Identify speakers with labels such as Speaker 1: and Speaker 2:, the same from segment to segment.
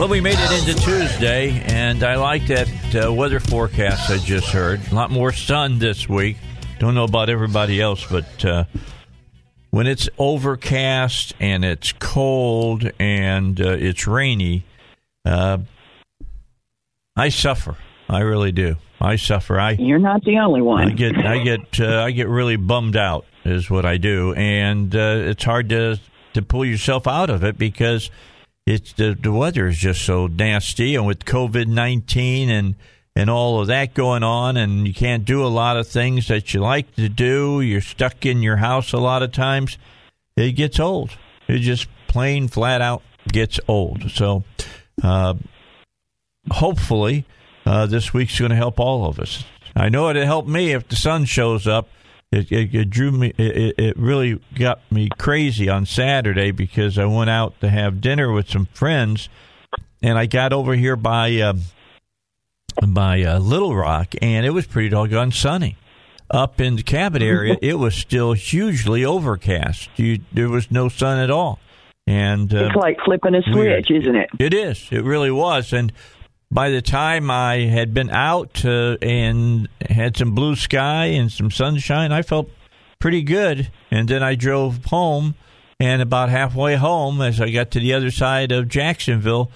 Speaker 1: Well, we made it into Tuesday, and I like that uh, weather forecast I just heard. A lot more sun this week. Don't know about everybody else, but uh, when it's overcast and it's cold and uh, it's rainy, uh, I suffer. I really do. I suffer. I
Speaker 2: You're not the only one.
Speaker 1: I get I get uh, I get really bummed out is what I do, and uh, it's hard to to pull yourself out of it because it's the the weather is just so nasty, and with COVID nineteen and and all of that going on, and you can't do a lot of things that you like to do. You're stuck in your house a lot of times. It gets old. It just plain flat out gets old. So, uh, hopefully, uh, this week's going to help all of us. I know it'll help me if the sun shows up. It, it, it drew me. It, it really got me crazy on Saturday because I went out to have dinner with some friends, and I got over here by uh, by uh, Little Rock, and it was pretty doggone sunny. Up in the Cabot area, it was still hugely overcast. You, there was no sun at all, and uh,
Speaker 2: it's like flipping a
Speaker 1: weird.
Speaker 2: switch, isn't it?
Speaker 1: It is. It really was. And by the time I had been out uh, and had some blue sky and some sunshine, I felt pretty good. And then I drove home, and about halfway home, as I got to the other side of Jacksonville,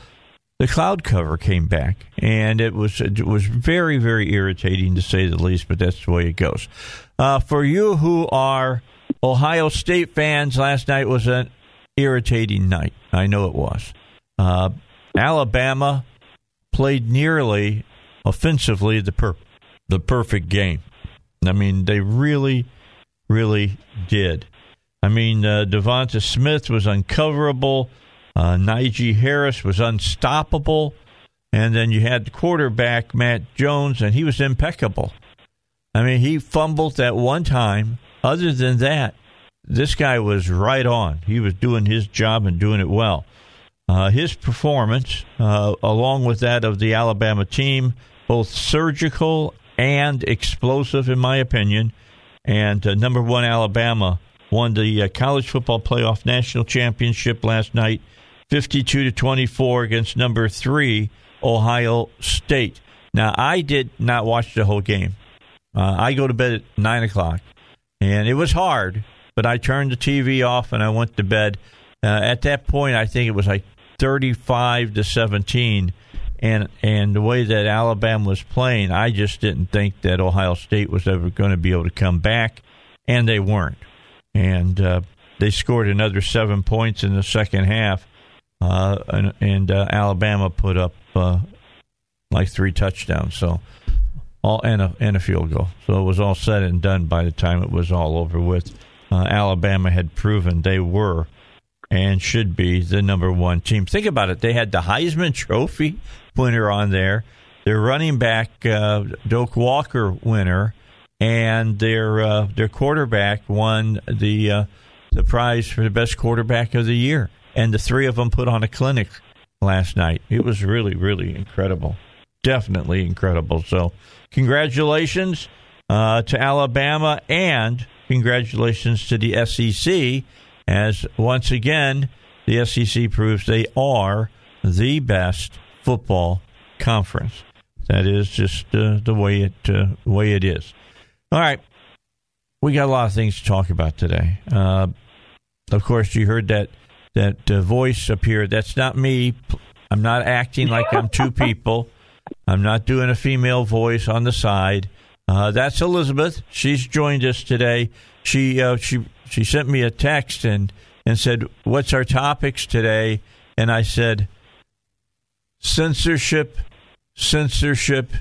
Speaker 1: the cloud cover came back, and it was it was very very irritating to say the least. But that's the way it goes. Uh, for you who are Ohio State fans, last night was an irritating night. I know it was. Uh, Alabama played nearly offensively the per- the perfect game. I mean, they really, really did. I mean, uh, Devonta Smith was uncoverable. Uh, Najee Harris was unstoppable. And then you had the quarterback, Mac Jones, and he was impeccable. I mean, he fumbled that one time. Other than that, this guy was right on. He was doing his job and doing it well. Uh, his performance, uh, along with that of the Alabama team, both surgical and explosive, in my opinion. And uh, number one, Alabama won the uh, college football playoff national championship last night, fifty-two to twenty-four against number three Ohio State. Now, I did not watch the whole game. Uh, I go to bed at nine o'clock, and it was hard. But I turned the TV off and I went to bed. Uh, at that point, I think it was like 35 to 17 and and the way that Alabama was playing I just didn't think that Ohio State was ever going to be able to come back and they weren't. And uh, they scored another 7 points in the second half uh, and, and uh, Alabama put up uh, like three touchdowns so all and a and a field goal. So it was all said and done by the time it was all over with. Uh, Alabama had proven they were and should be the number one team. Think about it. They had the Heisman Trophy winner on there, their running back, uh, Doak Walker winner, and their uh, their quarterback won the uh, the prize for the best quarterback of the year. And the three of them put on a clinic last night. It was really, really incredible. Definitely incredible. So, congratulations uh, to Alabama and congratulations to the SEC as once again the SEC proves they are the best football conference. That is just uh, the way it uh, way it is. All right, we got a lot of things to talk about today. Uh, of course, you heard that that uh, voice appear. That's not me. I'm not acting like I'm two people. I'm not doing a female voice on the side. Uh, that's Elizabeth. She's joined us today. She uh, she she sent me a text and and said, "What's our topics today?" And I said, "Censorship, censorship,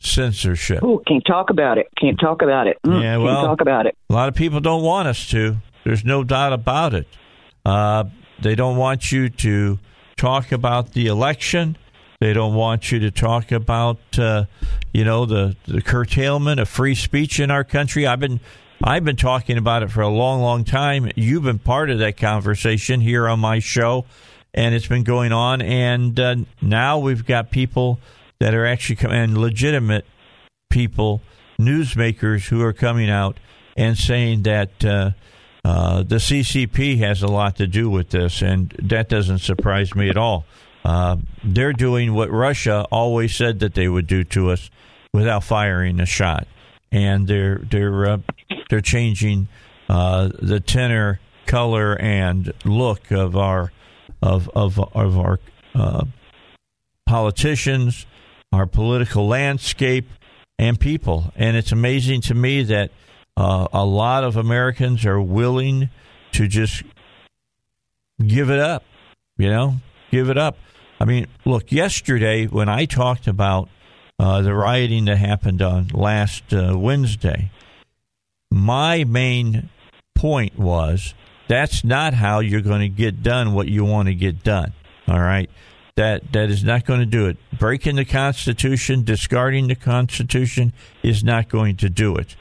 Speaker 1: censorship."
Speaker 2: Ooh, can't talk about it. Can't talk about it. Mm,
Speaker 1: Yeah,
Speaker 2: can't
Speaker 1: well-
Speaker 2: talk about it.
Speaker 1: A lot of people don't want us to. There's no doubt about it. Uh, they don't want you to talk about the election. They don't want you to talk about, uh, you know, the, the curtailment of free speech in our country. I've been I've been talking about it for a long, long time. You've been part of that conversation here on my show, and it's been going on. And uh, now we've got people that are actually and legitimate people, newsmakers who are coming out and saying that uh, uh, the CCP has a lot to do with this, and that doesn't surprise me at all. Uh, they're doing what Russia always said that they would do to us without firing a shot, and they're they're uh, they're changing uh, the tenor, color, and look of our of of of our uh, politicians, our political landscape, and people. And it's amazing to me that uh, a lot of Americans are willing to just give it up. You know, give it up. I mean, look, yesterday when I talked about the rioting that happened on last uh, Wednesday, my main point was that's not how you're going to get done what you want to get done. All right. That that is not going to do it. Breaking the Constitution, discarding the Constitution is not going to do it.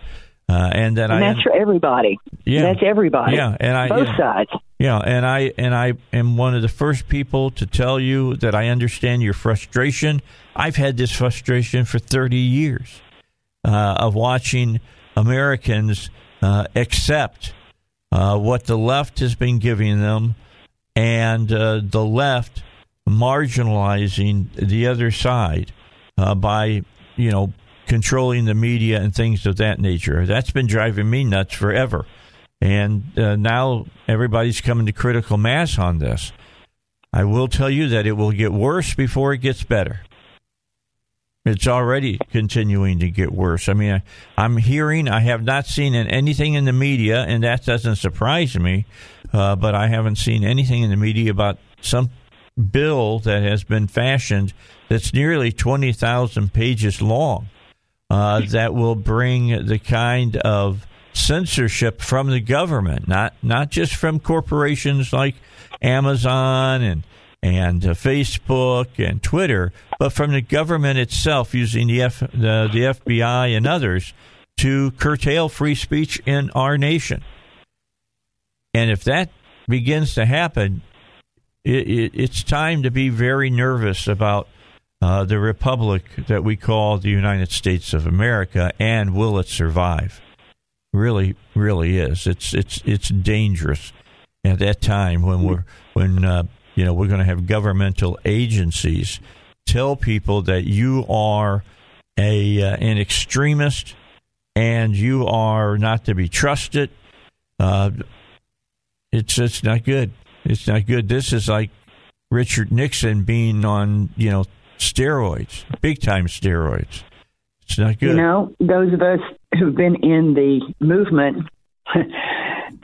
Speaker 1: Uh, and that
Speaker 2: and
Speaker 1: I
Speaker 2: that's for everybody.
Speaker 1: Yeah,
Speaker 2: that's everybody.
Speaker 1: Yeah, and I
Speaker 2: both
Speaker 1: yeah,
Speaker 2: sides.
Speaker 1: Yeah, and I and I am one of the first people to tell you that I understand your frustration. I've had this frustration for thirty years uh, of watching Americans uh, accept uh, what the left has been giving them, and uh, the left marginalizing the other side uh, by you know controlling the media and things of that nature. That's been driving me nuts forever. And uh, now everybody's coming to critical mass on this. I will tell you that it will get worse before it gets better. It's already continuing to get worse. I mean, I, am hearing, I have not seen anything in the media, and that doesn't surprise me, uh, but I haven't seen anything in the media about some bill that has been fashioned that's nearly 20,000 pages long uh, that will bring the kind of censorship from the government, not not just from corporations like Amazon and and uh, Facebook and Twitter, but from the government itself using the, F, the the FBI and others to curtail free speech in our nation. And if that begins to happen, it, it, it's time to be very nervous about uh, the republic that we call the United States of America, and will it survive? Really, really is. It's it's it's dangerous at that time when we're when uh, you know we're going to have governmental agencies tell people that you are a uh, an extremist and you are not to be trusted. Uh, it's it's not good. It's not good. This is like Richard Nixon being on you know steroids, big time steroids. It's not good.
Speaker 2: You know, those of us who've been in the movement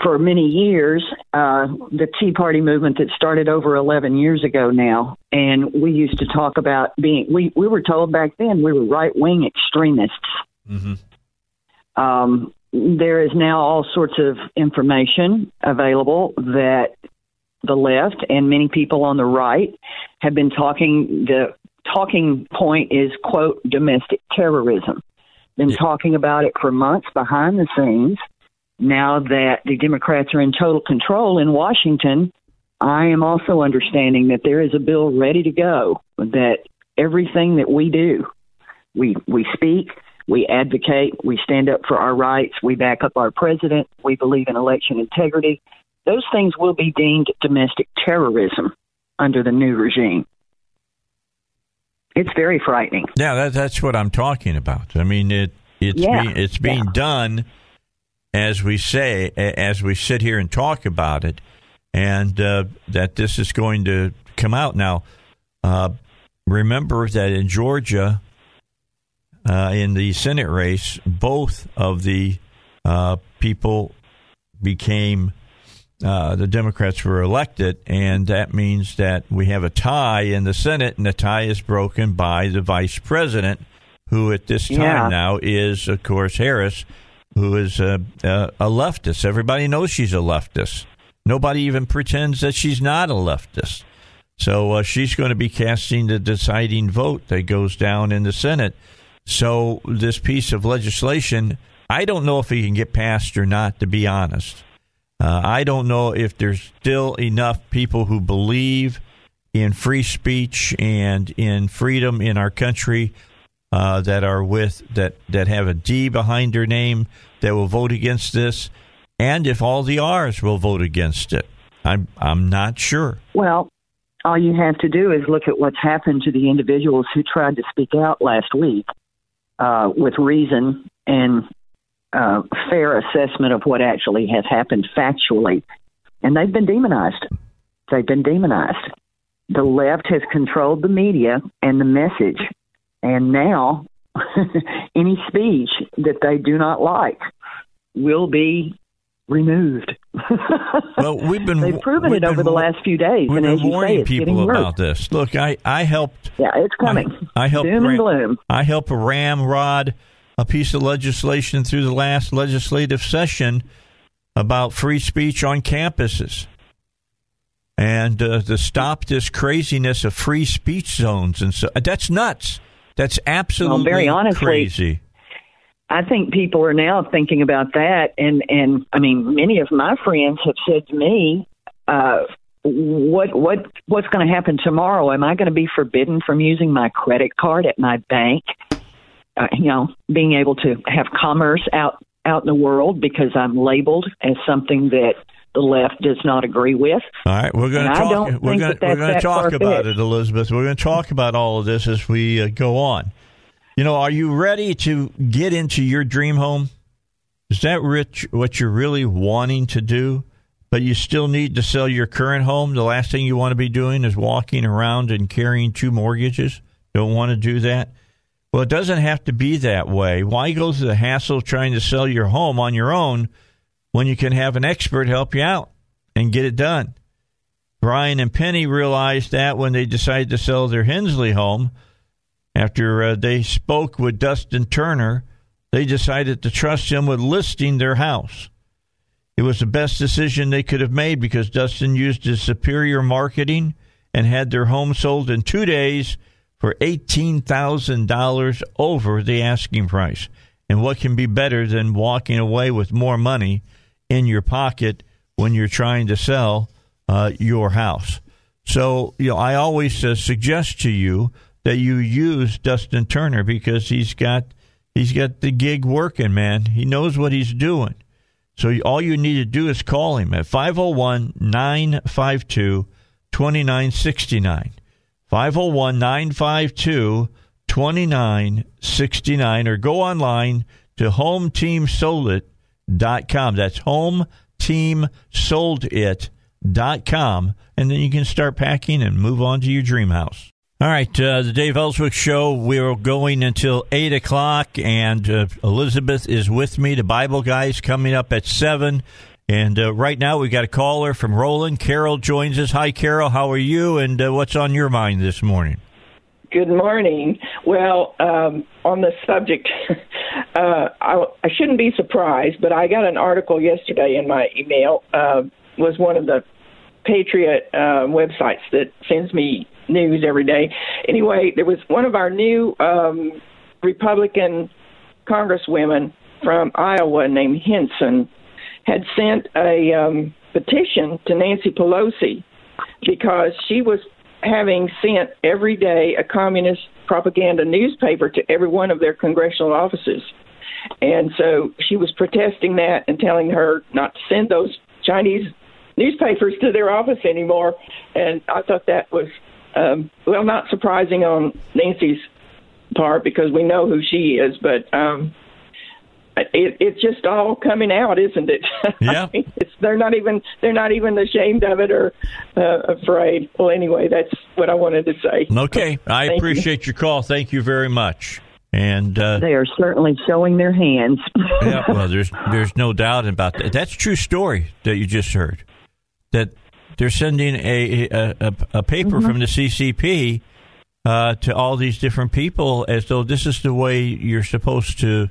Speaker 2: for many years, uh, the Tea Party movement that started over 11 years ago now, and we used to talk about being, we, we were told back then we were right wing extremists. Mm-hmm. Um, there is now all sorts of information available that the left and many people on the right have been talking the talking point is, quote, domestic terrorism. Been yeah. talking about it for months behind the scenes. Now that the Democrats are in total control in Washington, I am also understanding that there is a bill ready to go that everything that we do, we we speak, we advocate, we stand up for our rights, we back up our president, we believe in election integrity. Those things will be deemed domestic terrorism under the new regime. It's very frightening.
Speaker 1: Yeah, that, that's what I'm talking about. I mean, it it's yeah. being, it's being yeah. done as we say as we sit here and talk about it, and uh, that this is going to come out now. Uh, remember that in Georgia, uh, in the Senate race, both of the uh, people became uh, the Democrats were elected, and that means that we have a tie in the Senate, and the tie is broken by the vice president, who at this time yeah. now is, of course, Harris, who is a, a, a leftist. Everybody knows she's a leftist. Nobody even pretends that she's not a leftist. So uh, she's going to be casting the deciding vote that goes down in the Senate. So this piece of legislation, I don't know if it can get passed or not, to be honest. Uh, I don't know if there's still enough people who believe in free speech and in freedom in our country uh, that are with that that have a D behind their name that will vote against this, and if all the R's will vote against it. I'm I'm not sure.
Speaker 2: Well, all you have to do is look at what's happened to the individuals who tried to speak out last week uh, with reason and uh, fair assessment of what actually has happened factually, and they've been demonized. They've been demonized. The left has controlled the media and the message, and now any speech that they do not like will be removed.
Speaker 1: well, we've been
Speaker 2: they've proven it over the last few days,
Speaker 1: and
Speaker 2: as
Speaker 1: you
Speaker 2: say,
Speaker 1: people
Speaker 2: about
Speaker 1: this. Look, I I helped.
Speaker 2: Yeah, it's coming.
Speaker 1: I, I helped.
Speaker 2: Doom
Speaker 1: ram,
Speaker 2: and gloom.
Speaker 1: I helped ramrod a piece of legislation through the last legislative session about free speech on campuses and uh, to stop this craziness of free speech zones and so that's nuts. That's absolutely
Speaker 2: well, very honestly,
Speaker 1: crazy.
Speaker 2: I think people are now thinking about that, and and I mean, many of my friends have said to me, uh, "What what what's going to happen tomorrow? Am I going to be forbidden from using my credit card at my bank? Uh, you know, being able to have commerce out out in the world because I'm labeled as something that." The left does not agree with.
Speaker 1: All right, we're going to talk. We're going, we're going to talk about it, Elizabeth. We're going to talk about all of this as we uh, go on. You know, are you ready to get into your dream home? Is that rich what you're really wanting to do? But you still need to sell your current home. The last thing you want to be doing is walking around and carrying two mortgages. Don't want to do that. Well, it doesn't have to be that way. Why go through the hassle of trying to sell your home on your own when you can have an expert help you out and get it done? Brian and Penny realized that when they decided to sell their Hensley home after uh, they spoke with Dustin Turner, they decided to trust him with listing their house. It was the best decision they could have made because Dustin used his superior marketing and had their home sold in two days for $18,000 over the asking price. And what can be better than walking away with more money in your pocket when you're trying to sell uh, your house? So, you know, I always uh, suggest to you that you use Dustin Turner because he's got he's got the gig working, man. He knows what he's doing. So all you need to do is call him at 501 952 2969. 501 952 2969 or go online to hometeamsoldit.com. That's hometeamsoldit.com. And then you can start packing and move on to your dream house. All right, uh, the Dave Elswick Show. We're going until 8 o'clock, and uh, Elizabeth is with me. The Bible Guys coming up at 7. And uh, right now, we've got a caller from Roland. Carol joins us. Hi, Carol. How are you? And uh, what's on your mind this morning?
Speaker 3: Good morning. Well, um, on the subject, uh, I, I shouldn't be surprised, but I got an article yesterday in my email. Uh, was one of the Patriot uh, websites that sends me news every day. Anyway, there was one of our new um, Republican congresswomen from Iowa named Hinson had sent a um, petition to Nancy Pelosi because she was having sent every day a communist propaganda newspaper to every one of their congressional offices. And so she was protesting that and telling her not to send those Chinese newspapers to their office anymore. And I thought that was um, well, not surprising on Nancy's part because we know who she is, but um, it, it's just all coming out, isn't it?
Speaker 1: Yeah. I
Speaker 3: mean, it's, they're not even they're not even ashamed of it or uh, afraid. Well, anyway, that's what I wanted to say.
Speaker 1: Okay, I appreciate you. your call. Thank you very much. And uh,
Speaker 2: they are certainly showing their hands.
Speaker 1: yeah, well, there's there's no doubt about that. That's a true story that you just heard. That they're sending a a, a paper mm-hmm. from the CCP uh, to all these different people as though this is the way you're supposed to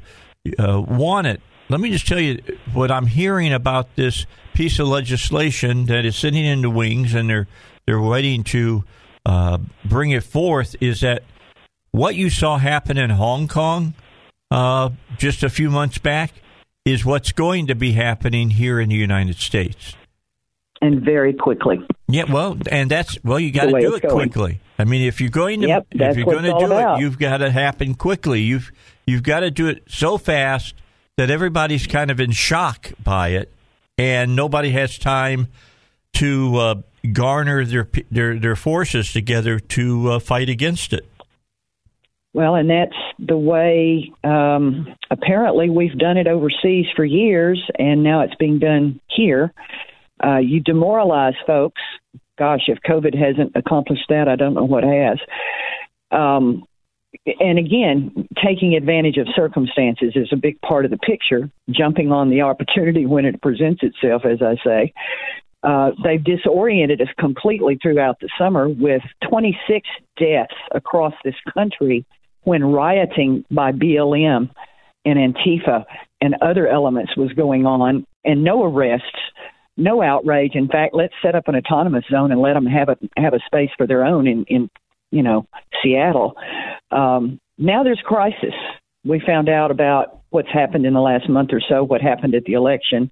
Speaker 1: uh, want it. Let me just tell you what I'm hearing about this piece of legislation that is sitting in the wings, and they're they're waiting to uh, bring it forth is that what you saw happen in Hong Kong uh, just a few months back is what's going to be happening here in the United States.
Speaker 2: And very quickly.
Speaker 1: Yeah, well, and that's well, you got to do it going. quickly. I mean, if you're going to
Speaker 2: yep,
Speaker 1: if you're going to do
Speaker 2: about.
Speaker 1: it, you've got to happen quickly. You've you've got to do it so fast that everybody's kind of in shock by it, and nobody has time to uh, garner their their their forces together to uh, fight against it.
Speaker 2: Well, and that's the way um, apparently we've done it overseas for years, and now it's being done here. Uh, you demoralize folks. Gosh, if COVID hasn't accomplished that, I don't know what has. Um, and again, taking advantage of circumstances is a big part of the picture, jumping on the opportunity when it presents itself, as I say. Uh, they've disoriented us completely throughout the summer with 26 deaths across this country when rioting by BLM and Antifa and other elements was going on, and no arrests, no outrage. In fact, let's set up an autonomous zone and let them have a have a space for their own in in you know Seattle. Um, now there's crisis. We found out about what's happened in the last month or so, what happened at the election.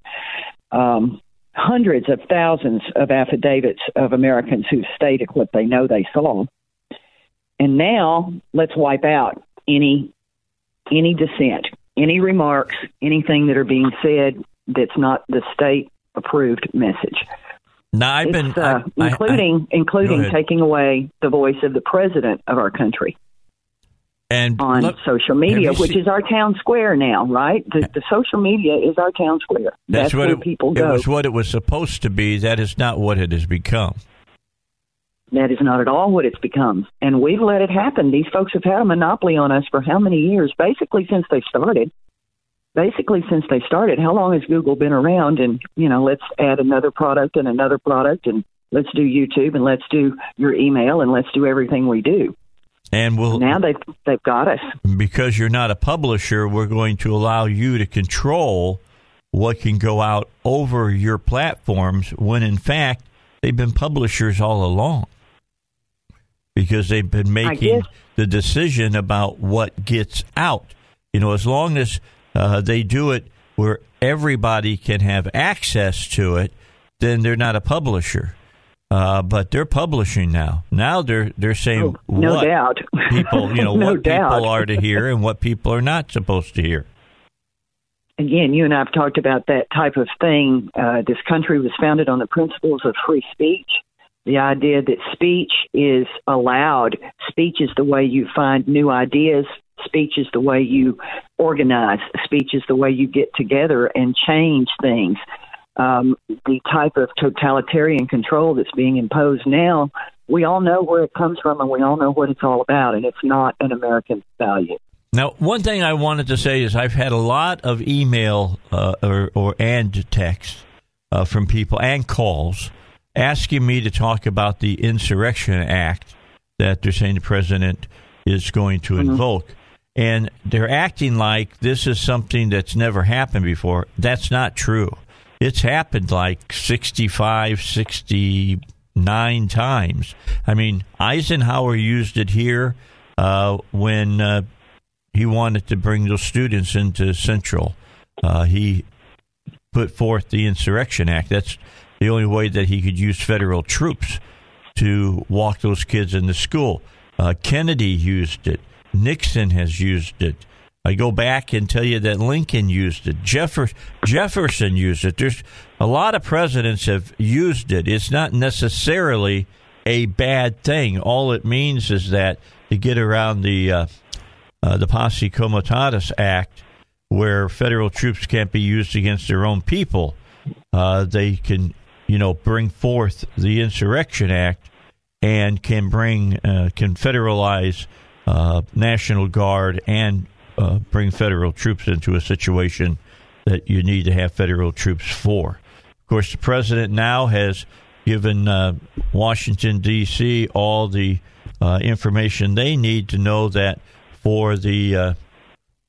Speaker 2: Um, hundreds of thousands of affidavits of Americans who stated what they know they saw. And now let's wipe out any any dissent, any remarks, anything that are being said that's not the state approved message.
Speaker 1: Now I've been
Speaker 2: uh, I, including
Speaker 1: I, I,
Speaker 2: including taking away the voice of the president of our country.
Speaker 1: And
Speaker 2: on
Speaker 1: look,
Speaker 2: social media, which
Speaker 1: seen,
Speaker 2: is our town square now, right? The, the, social media is our town square.
Speaker 1: That's,
Speaker 2: that's
Speaker 1: what
Speaker 2: where
Speaker 1: it,
Speaker 2: people go.
Speaker 1: It was what it was supposed to be. That is not what it has become.
Speaker 2: That is not at all what it's become. And we've let it happen. These folks have had a monopoly on us for how many years? Basically, since they started. Basically, since they started. How long has Google been around? And, you know, let's add another product and another product and let's do YouTube and let's do your email and let's do everything we do.
Speaker 1: And we'll,
Speaker 2: now they've they've got us
Speaker 1: because you're not a publisher. We're going to allow you to control what can go out over your platforms when, in fact, they've been publishers all along because they've been making the decision about what gets out. You know, as long as uh, they do it where everybody can have access to it, then they're not a publisher. Uh, but they're publishing now. Now they're they're saying
Speaker 2: oh, no
Speaker 1: what
Speaker 2: doubt.
Speaker 1: people you know
Speaker 2: no
Speaker 1: what
Speaker 2: doubt.
Speaker 1: people are to hear and what people are not supposed to hear.
Speaker 2: Again, you and I have talked about that type of thing. Uh, this country was founded on the principles of free speech the idea that speech is allowed. Speech is the way you find new ideas. Speech is the way you organize. Speech is the way you get together and change things. Um, the type of totalitarian control that's being imposed now, we all know where it comes from and we all know what it's all about, and it's not an American value.
Speaker 1: Now, one thing I wanted to say is I've had a lot of email uh, or, or and text uh, from people and calls asking me to talk about the Insurrection Act that they're saying the president is going to mm-hmm. invoke. And they're acting like this is something that's never happened before. That's not true. It's happened like 65, 69 times. I mean, Eisenhower used it here uh, when uh, he wanted to bring those students into Central. Uh, he put forth the Insurrection Act. That's the only way that he could use federal troops to walk those kids into school. Uh, Kennedy used it. Nixon has used it. I go back and tell you that Lincoln used it. Jeffer- Jefferson used it. There's a lot of presidents have used it. It's not necessarily a bad thing. All it means is that to get around the uh, uh, the Posse Comitatus Act, where federal troops can't be used against their own people, uh, they can you know, bring forth the Insurrection Act and can bring, uh, can federalize uh, National Guard and uh, bring federal troops into a situation that you need to have federal troops for. Of course, the president now has given uh, Washington, D.C. all the uh, information they need to know that for the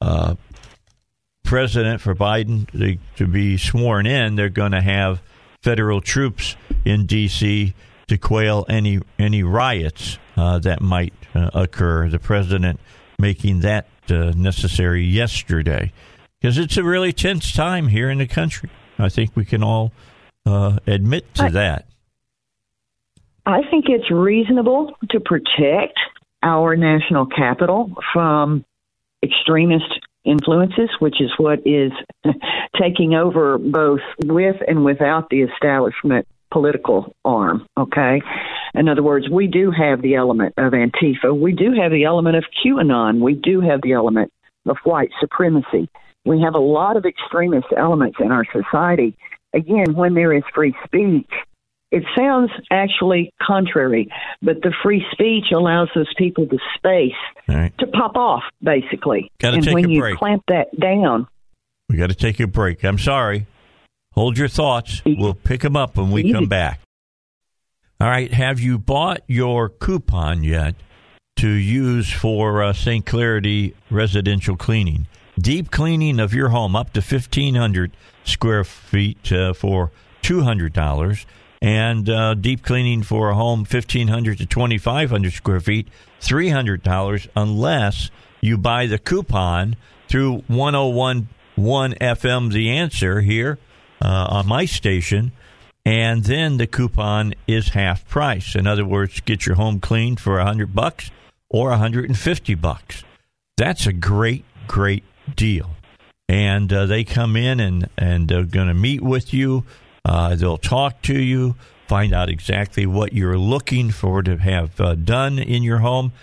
Speaker 1: uh, president, for Biden to, to be sworn in, they're going to have federal troops in D.C. to quail any any riots uh, that might uh, occur. The president making that uh, necessary yesterday because it's a really tense time here in the country. I think we can all uh, admit to
Speaker 2: I,
Speaker 1: that.
Speaker 2: I think it's reasonable to protect our national capital from extremist influences, which is what is taking over both with and without the establishment political arm. Okay. In other words, we do have the element of Antifa. We do have the element of QAnon. We do have the element of white supremacy. We have a lot of extremist elements in our society. Again, when there is free speech, it sounds actually contrary, but the free speech allows those people the space right. to pop off, basically.
Speaker 1: Gotta
Speaker 2: and
Speaker 1: take
Speaker 2: when you
Speaker 1: break.
Speaker 2: clamp that down,
Speaker 1: we got to take a break. I'm sorry. Hold your thoughts. We'll pick them up when we come back. All right. Have you bought your coupon yet to use for uh, St. Clarity residential cleaning? Deep cleaning of your home up to 1,500 square feet uh, for $200 and uh, deep cleaning for a home 1500 to 2500 square feet $300 unless you buy the coupon through 1011 fm the answer here uh, on my station and then the coupon is half price in other words get your home cleaned for a 100 bucks or a 150 bucks that's a great great deal and uh, they come in and and they're going to meet with you uh, they'll talk to you, find out exactly what you're looking for to have uh, done in your home,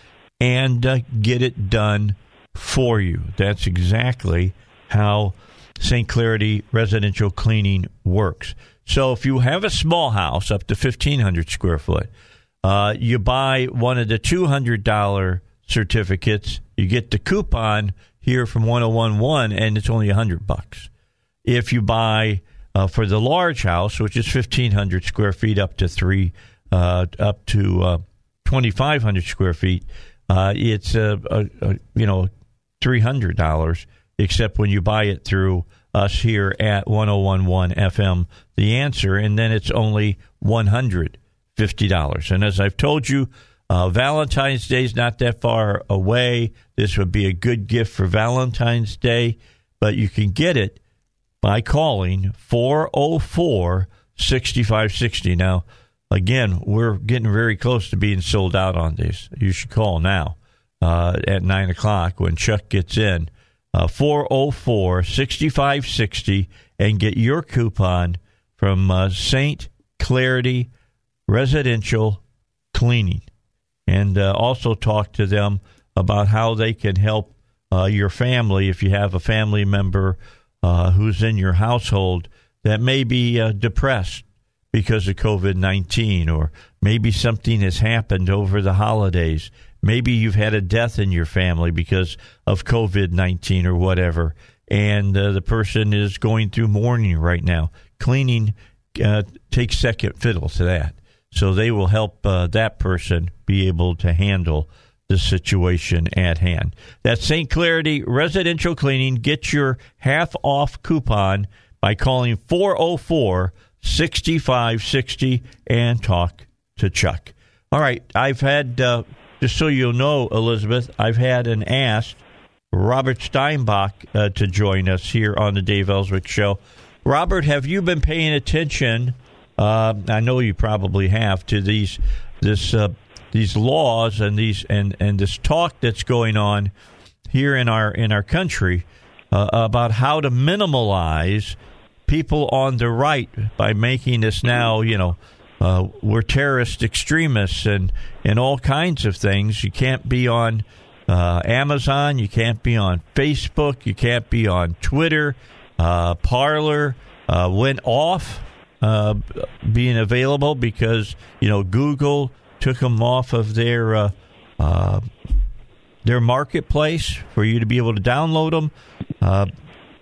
Speaker 1: and uh, get it done for you. That's exactly how St. Clarity residential cleaning works. So if you have a small house up to 1,500 square foot, uh, you buy one of the $200 certificates, you get the coupon here from 1011 and it's only 100 bucks. If you buy uh, for the large house, which is fifteen hundred square feet, up to three, uh, up to uh, twenty five hundred square feet, uh, it's a, a, a, you know three hundred dollars. Except when you buy it through us here at 1011 FM, the answer, and then it's only $150. And as I've told you, uh, Valentine's Day is not that far away. This would be a good gift for Valentine's Day, but you can get it by calling 404 6560. Now, again, we're getting very close to being sold out on these. You should call now uh, at 9 o'clock when Chuck gets in. Uh, 404 6560 and get your coupon from uh, St. Clarity Residential Cleaning. And uh, also talk to them about how they can help uh, your family if you have a family member uh, who's in your household that may be uh, depressed because of COVID 19, or maybe something has happened over the holidays. Maybe you've had a death in your family because of COVID 19 or whatever, and uh, the person is going through mourning right now. Cleaning uh, takes second fiddle to that. So they will help uh, that person be able to handle the situation at hand. That's St. Clarity Residential Cleaning. Get your half off coupon by calling 404 6560 and talk to Chuck. All right, I've had, uh, just so you know, Elizabeth, I've had an asked Robert Steinbuch uh, to join us here on the Dave Elswick Show. Robert, have you been paying attention? Uh, I know you probably have to these this uh, these laws and these and and this talk that's going on here in our in our country uh, about how to minimalize people on the right by making this now you know uh, we're terrorist extremists and and all kinds of things. You can't be on uh, Amazon. You can't be on Facebook. You can't be on Twitter. Uh, Parler uh, went off uh, being available because you know Google took them off of their uh, their marketplace for you to be able to download them. Uh,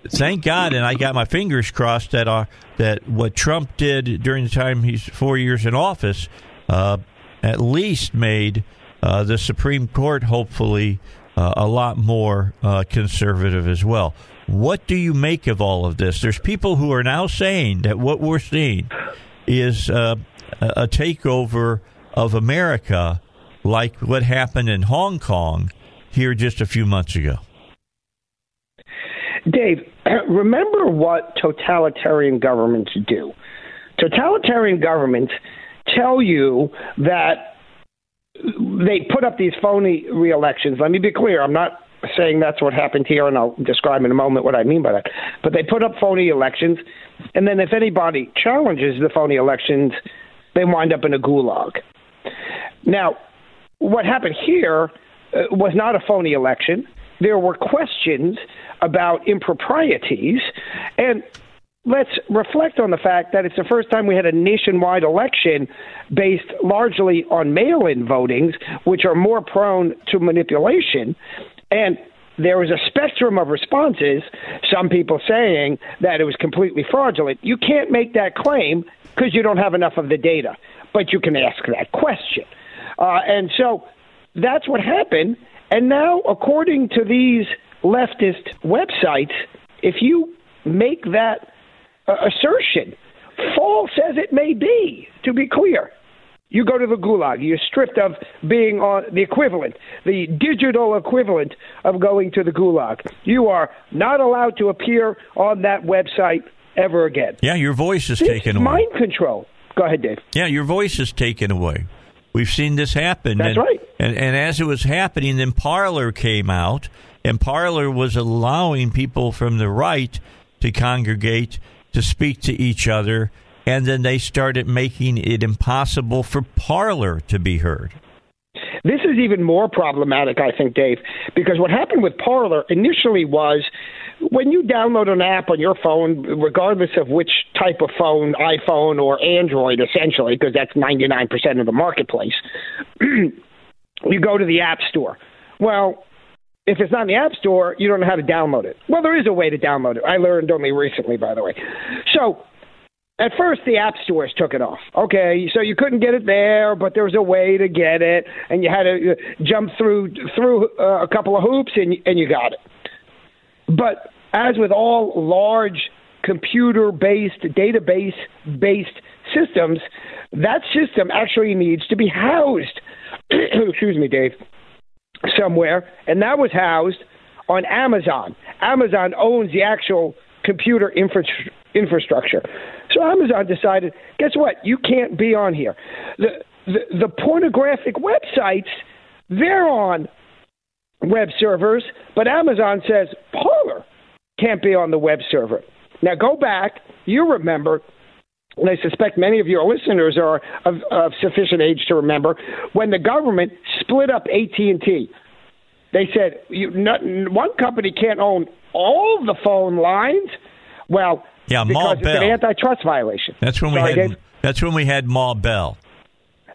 Speaker 1: thank God, and I got my fingers crossed that uh, that what Trump did during the time he's four years in office uh, at least made uh, the Supreme Court hopefully uh, a lot more uh, conservative as well. What do you make of all of this? There's people who are now saying that what we're seeing is uh, a, a takeover of America like what happened in Hong Kong here just a few months ago.
Speaker 4: Dave, remember what totalitarian governments do. Totalitarian governments tell you that they put up these phony re-elections. Let me be clear. I'm not saying that's what happened here, and I'll describe in a moment what I mean by that. But they put up phony elections, and then if anybody challenges the phony elections, they wind up in a gulag. Now, what happened here uh, was not a phony election. There were questions about improprieties, and let's reflect on the fact that it's the first time we had a nationwide election based largely on mail in votings, which are more prone to manipulation. And there was a spectrum of responses, some people saying that it was completely fraudulent. You can't make that claim because you don't have enough of the data, but you can ask that question. Uh, and so that's what happened. And now, according to these leftist websites, if you make that uh, assertion, false as it may be, to be clear, you go to the gulag. You're stripped of being on the equivalent, the digital equivalent of going to the gulag. You are not allowed to appear on that website ever again.
Speaker 1: Yeah, your voice is
Speaker 4: this
Speaker 1: taken away.
Speaker 4: Mind control. Go ahead, Dave.
Speaker 1: Yeah, your voice is taken away. We've seen this happen.
Speaker 4: That's
Speaker 1: and,
Speaker 4: right.
Speaker 1: And, and as it was happening, then Parler came out, and Parler was allowing people from the right to congregate to speak to each other, and then they started making it impossible for Parler to be heard.
Speaker 4: This is even more problematic, I think, Dave, because what happened with Parler initially was when you download an app on your phone, regardless of which type of phone, iPhone or Android, essentially, because that's 99% of the marketplace, you go to the App Store. Well, if it's not in the App Store, you don't know how to download it. Well, there is a way to download it. I learned only recently, by the way. So, at first, the app stores took it off. Okay, so you couldn't get it there, but there was a way to get it, and you had to uh, jump through through uh, a couple of hoops, and and you got it. But as with all large computer-based, database-based systems, that system actually needs to be housed. excuse me, Dave, somewhere, and that was housed on Amazon. Amazon owns the actual computer infra- infrastructure. So Amazon decided, guess what? You can't be on here. The, the, the pornographic websites, they're on web servers, but Amazon says Parler can't be on the web server. Now go back. You remember and I suspect many of your listeners are of, of sufficient age to remember when the government split up AT and T. They said you, not, one company can't own all the phone lines. Well,
Speaker 1: Yeah,
Speaker 4: because it's an antitrust violation.
Speaker 1: That's when we
Speaker 4: Sorry,
Speaker 1: had.
Speaker 4: Dave?
Speaker 1: That's when we had Ma Bell.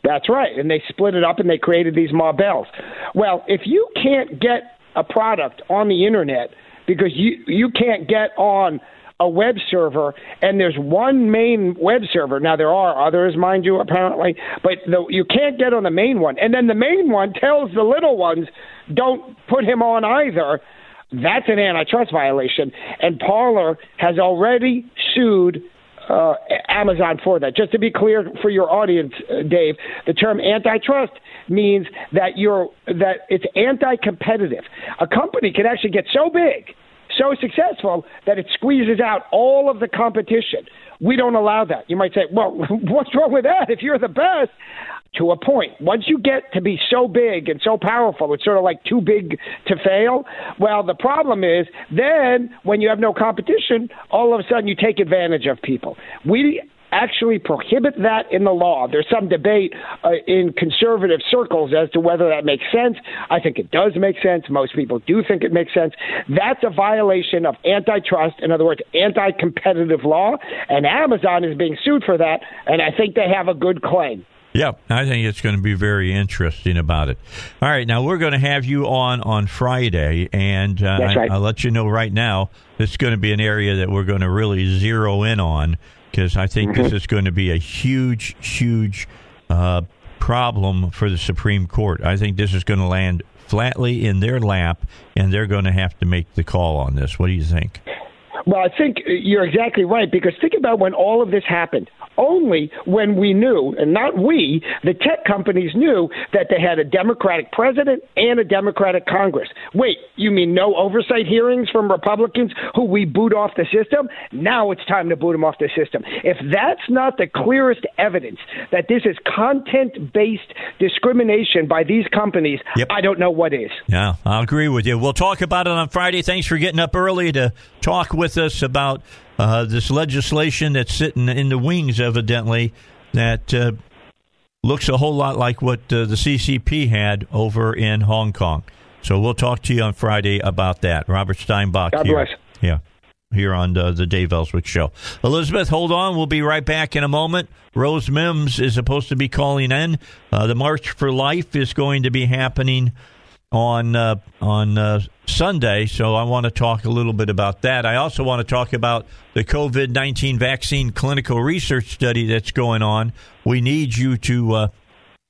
Speaker 4: That's right. And they split it up and they created these Ma Bells. Well, if you can't get a product on the internet because you you can't get on a web server and there's one main web server. Now there are others, mind you, apparently, but the, you can't get on the main one. And then the main one tells the little ones, don't put him on either. That's an antitrust violation. And Parler has already sued uh, Amazon for that. Just to be clear for your audience, uh, Dave, the term antitrust means that you're that it's anti-competitive. A company can actually get so big, so successful that it squeezes out all of the competition. We don't allow that. You might say, "Well, what's wrong with that? If you're the best." To a point. Once you get to be so big and so powerful, it's sort of like too big to fail. Well, the problem is then when you have no competition, all of a sudden you take advantage of people. We actually prohibit that in the law. There's some debate uh, in conservative circles as to whether that makes sense. I think it does make sense. Most people do think it makes sense. That's a violation of antitrust, in other words, anti competitive law, and Amazon is being sued for that, and I think they have a good claim.
Speaker 1: Yep, I think it's going to be very interesting about it. All right, now we're going to have you on on Friday, and uh,
Speaker 4: right.
Speaker 1: I, will let you know right now this is going to be an area that we're going to really zero in on because I think
Speaker 4: Mm-hmm.
Speaker 1: this is going to be a huge, huge uh, problem for the Supreme Court. I think this is going to land flatly in their lap, and they're going to have to make the call on this. What do you think?
Speaker 4: Well, I think you're exactly right because think about when all of this happened. Only when we knew, and not we, the tech companies knew that they had a Democratic president and a Democratic Congress. Wait, you mean no oversight hearings from Republicans who we boot off the system? Now it's time to boot them off the system. If that's not the clearest evidence that this is content based discrimination by these companies, yep. I don't know what is.
Speaker 1: Yeah, I agree with you. We'll talk about it on Friday. Thanks for getting up early to talk with us about uh, this legislation that's sitting in the wings, evidently, that uh, looks a whole lot like what uh, the CCP had over in Hong Kong. So we'll talk to you on Friday about that. Robert Steinbuch
Speaker 4: God
Speaker 1: here.
Speaker 4: Bless.
Speaker 1: Yeah. Here on the, the Dave Elswick Show. Elizabeth, hold on. We'll be right back in a moment. Rose Mimms is supposed to be calling in. Uh, the March for Life is going to be happening on uh, on uh, Sunday, so I want to talk a little bit about that. I also want to talk about the COVID nineteen vaccine clinical research study that's going on. We need you to uh,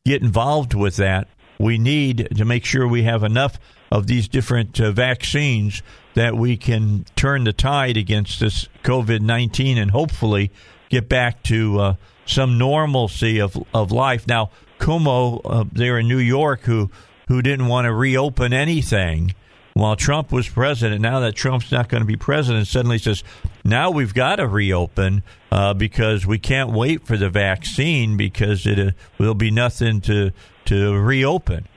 Speaker 1: get involved with that. We need to make sure we have enough of these different uh, vaccines that we can turn the tide against this COVID nineteen and hopefully get back to uh, some normalcy of of life. Now, Cuomo uh, there in New York, who who didn't want to reopen anything while Trump was president. Now that Trump's not going to be president, suddenly says, now we've got to reopen uh, because we can't wait for the vaccine because it uh, will be nothing to, to reopen.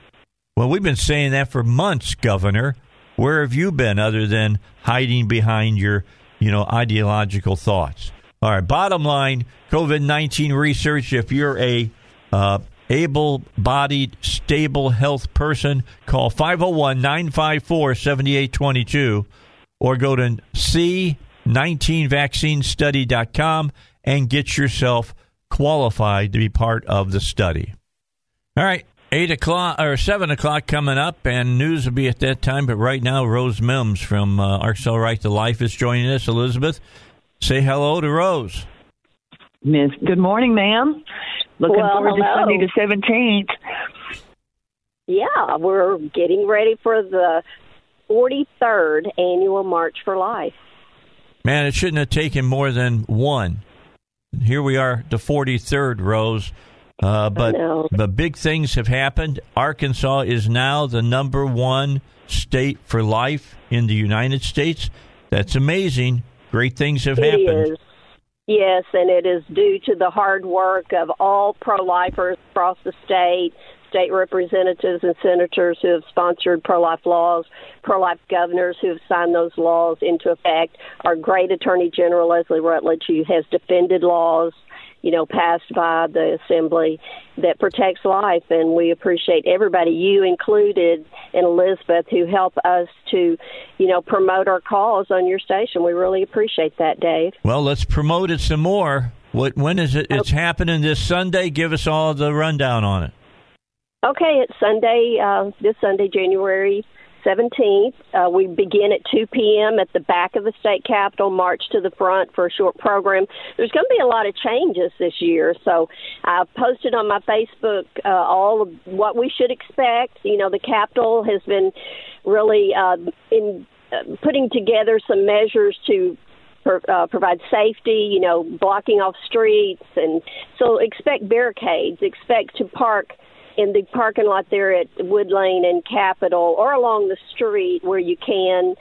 Speaker 1: Well, we've been saying that for months, Governor. Where have you been other than hiding behind your, you know, ideological thoughts? All right, bottom line, COVID 19 research, if you're a uh, able bodied, stable health person, call 501 954 7822 or go to C19vaccinestudy.com and get yourself qualified to be part of the study. All right, 8 o'clock or 7 o'clock coming up, and news will be at that time. But right now, Rose Mimms from uh, Arkansas Right to Life is joining us. Elizabeth, say hello to Rose.
Speaker 2: Miss, good morning, ma'am. Looking
Speaker 5: well,
Speaker 2: forward
Speaker 5: hello.
Speaker 2: to Sunday the seventeenth.
Speaker 5: Yeah, we're getting ready for the 43rd annual March for Life.
Speaker 1: Man, it shouldn't have taken more than one. Here we are, the 43rd, Rose. Uh, but but big things have happened. Arkansas is now the number one state for life in the United States. That's amazing. Great things have
Speaker 5: it
Speaker 1: happened.
Speaker 5: Is. Yes, and it is due to the hard work of all pro lifers across the state, state representatives and senators who have sponsored pro life laws, pro life governors who have signed those laws into effect, our great Attorney General Leslie Rutledge, who has defended laws you know, passed by the assembly that protects life. And we appreciate everybody, you included, and Elizabeth, who help us to, you know, promote our cause on your station. We really appreciate that, Dave.
Speaker 1: Well, let's promote it some more. What when is it? It's okay. happening this Sunday. Give us all the rundown on it.
Speaker 5: Okay, it's Sunday. Uh, this Sunday, January 17th. Uh, we begin at 2 p.m. at the back of the state capitol, march to the front for a short program. There's going to be a lot of changes this year, so I posted on my Facebook uh, all of what we should expect. You know, the capitol has been really uh, in uh, putting together some measures to uh, provide safety, you know, blocking off streets, and so expect barricades, expect to park in the parking lot there at Wood Lane and Capitol or along the street where you can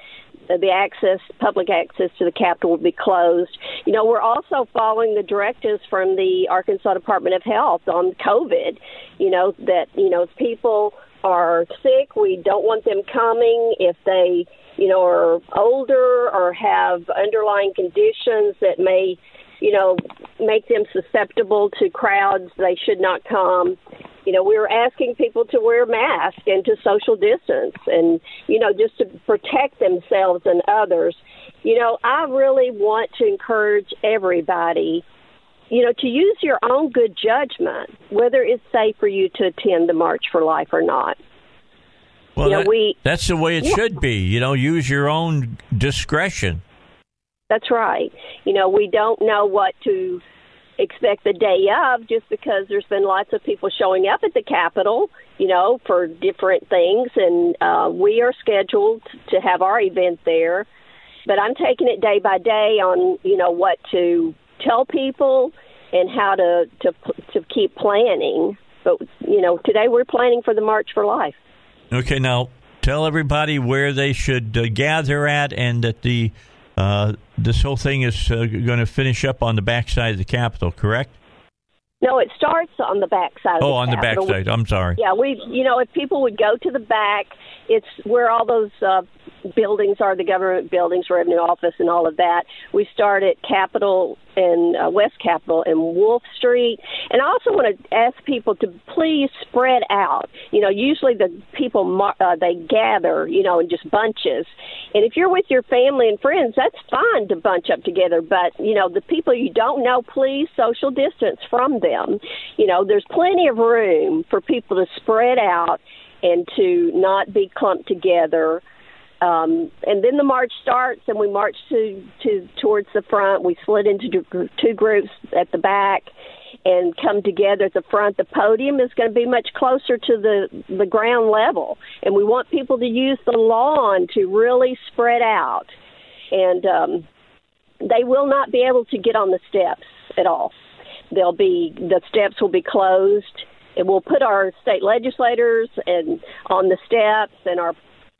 Speaker 5: uh, the access, public access to the Capitol will be closed. You know, we're also following the directives from the Arkansas Department of Health on COVID. You know that you know if people are sick, we don't want them coming. If they, you know, are older or have underlying conditions that may, you know, make them susceptible to crowds, they should not come you know, we were asking people to wear masks and to social distance and, you know, just to protect themselves and others. You know, I really want to encourage everybody, you know, to use your own good judgment, whether it's safe for you to attend the March for Life or not.
Speaker 1: Well, you know, that, we, that's the way it yeah. should be. You know, use your own discretion.
Speaker 5: That's right. You know, we don't know what to expect the day of just because there's been lots of people showing up at the Capitol, you know, for different things. And uh, we are scheduled to have our event there. But I'm taking it day by day on, you know, what to tell people, and how to to to keep planning. But you know, today we're planning for the March for Life.
Speaker 1: Okay, now tell everybody where they should uh, gather at, and that the uh, this whole thing is uh, going to finish up on the backside of the Capitol, correct?
Speaker 5: No, it starts on the backside.
Speaker 1: Oh,
Speaker 5: the
Speaker 1: on the backside. I'm sorry.
Speaker 5: Yeah, we, you know, if people would go to the back, it's where all those uh, buildings are the government buildings, revenue office, and all of that. We start at Capitol and uh, West Capitol and Wolfe Street. And I also want to ask people to please spread out. You know, usually the people uh, they gather, you know, in just bunches. And if you're with your family and friends, that's fine to bunch up together. But you know, the people you don't know, please social distance from them. You know, there's plenty of room for people to spread out and to not be clumped together um, and then the march starts, and we march to, to towards the front. We split into two groups at the back, and come together at the front. The podium is going to be much closer to the the ground level, and we want people to use the lawn to really spread out. And um, they will not be able to get on the steps at all. They'll be the steps will be closed. And we'll put our state legislators and on the steps, and our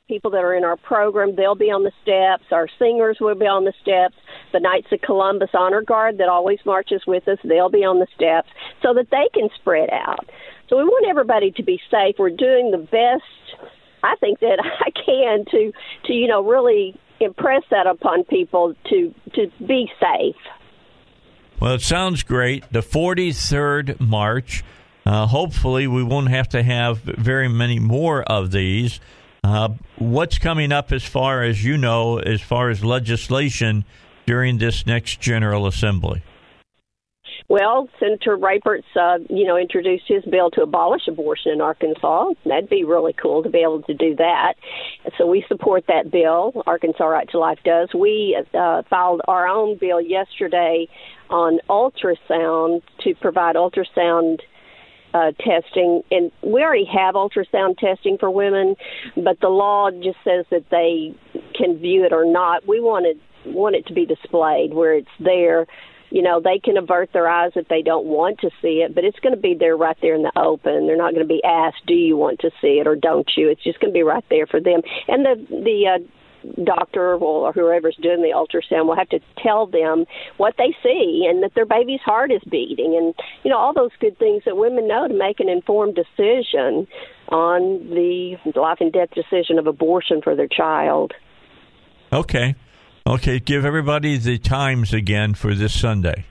Speaker 5: people that are in our program, they'll be on the steps. Our singers will be on the steps. The Knights of Columbus Honor Guard that always marches with us, they'll be on the steps so that they can spread out. So we want everybody to be safe. We're doing the best I think that I can to to you know really impress that upon people to to be safe.
Speaker 1: Well, it sounds great. The 43rd March. Uh, hopefully, we won't have to have very many more of these. Uh, what's coming up as far as you know, as far as legislation during this next General Assembly?
Speaker 5: Well, Senator Rapert's, uh, you know, introduced his bill to abolish abortion in Arkansas. That'd be really cool to be able to do that. So we support that bill. Arkansas Right to Life does. We uh, filed our own bill yesterday on ultrasound to provide ultrasound uh, testing, and we already have ultrasound testing for women, but the law just says that they can view it or not. We wanted want it to be displayed where it's there. You know, they can avert their eyes if they don't want to see it, but it's going to be there right there in the open. They're not going to be asked, "Do you want to see it or don't you?" It's just going to be right there for them. And the the uh, doctor will, or whoever's doing the ultrasound will have to tell them what they see and that their baby's heart is beating and you know all those good things that women know to make an informed decision on the life and death decision of abortion for their child.
Speaker 1: Okay. Okay, give everybody the times again for this Sunday.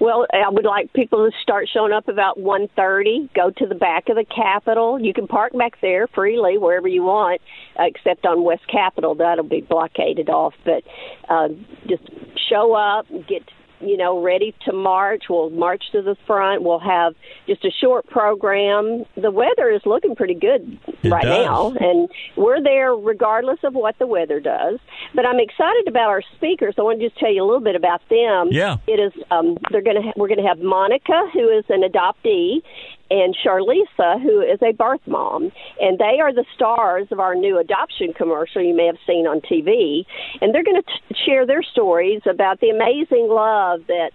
Speaker 5: Well, I would like people to start showing up about one thirty. Go to the back of the Capitol. You can park back there freely wherever you want, uh, except on West Capitol. That'll be blockaded off. But uh, just show up, get you know, ready to march. We'll march to the front. We'll have just a short program. The weather is looking pretty good
Speaker 1: it
Speaker 5: right
Speaker 1: does.
Speaker 5: now, and we're there regardless of what the weather does. But I'm excited about our speakers. I want to just tell you a little bit about them.
Speaker 1: Yeah,
Speaker 5: it is. Um, they're going to. Ha- we're going to have Monica, who is an adoptee, and Charlisa, who is a birth mom. And they are the stars of our new adoption commercial you may have seen on TV. And they're going to t- share their stories about the amazing love that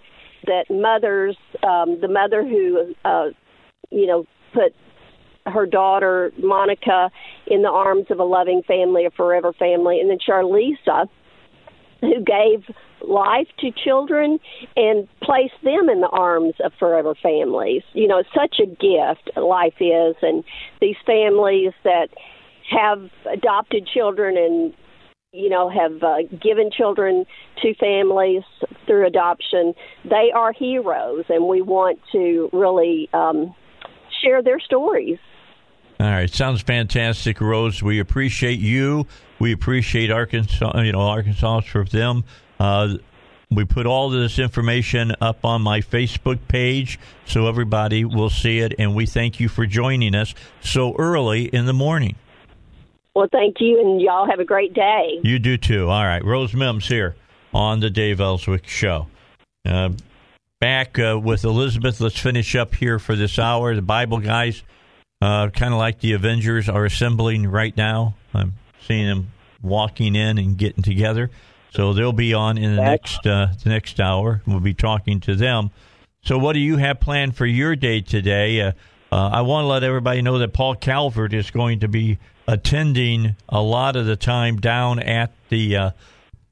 Speaker 5: that mothers, um, the mother who, uh, you know, put her daughter Monica in the arms of a loving family, a forever family, and then Charlisa, who gave life to children and placed them in the arms of forever families. You know, such a gift life is, and these families that have adopted children and you know have uh, given children to families through adoption they are heroes and we want to really um, share their stories
Speaker 1: all right, sounds fantastic, Rose. We appreciate you. We appreciate Arkansas, you know, Arkansas for them. Uh, we put all this information up on my Facebook page so everybody will see it, and we thank you for joining us so early in the morning.
Speaker 5: Well, thank you, and y'all have a great day.
Speaker 1: You do too. All right, Rose Mimms here on the Dave Elswick Show. Uh, back uh, with Elizabeth. Let's finish up here for this hour. The Bible guys uh, kind of like the Avengers are assembling right now. I'm seeing them walking in and getting together. So they'll be on in the next uh, the next hour. We'll be talking to them. So, what do you have planned for your day today? Uh, I want to let everybody know that Paul Calvert is going to be attending a lot of the time down at the uh,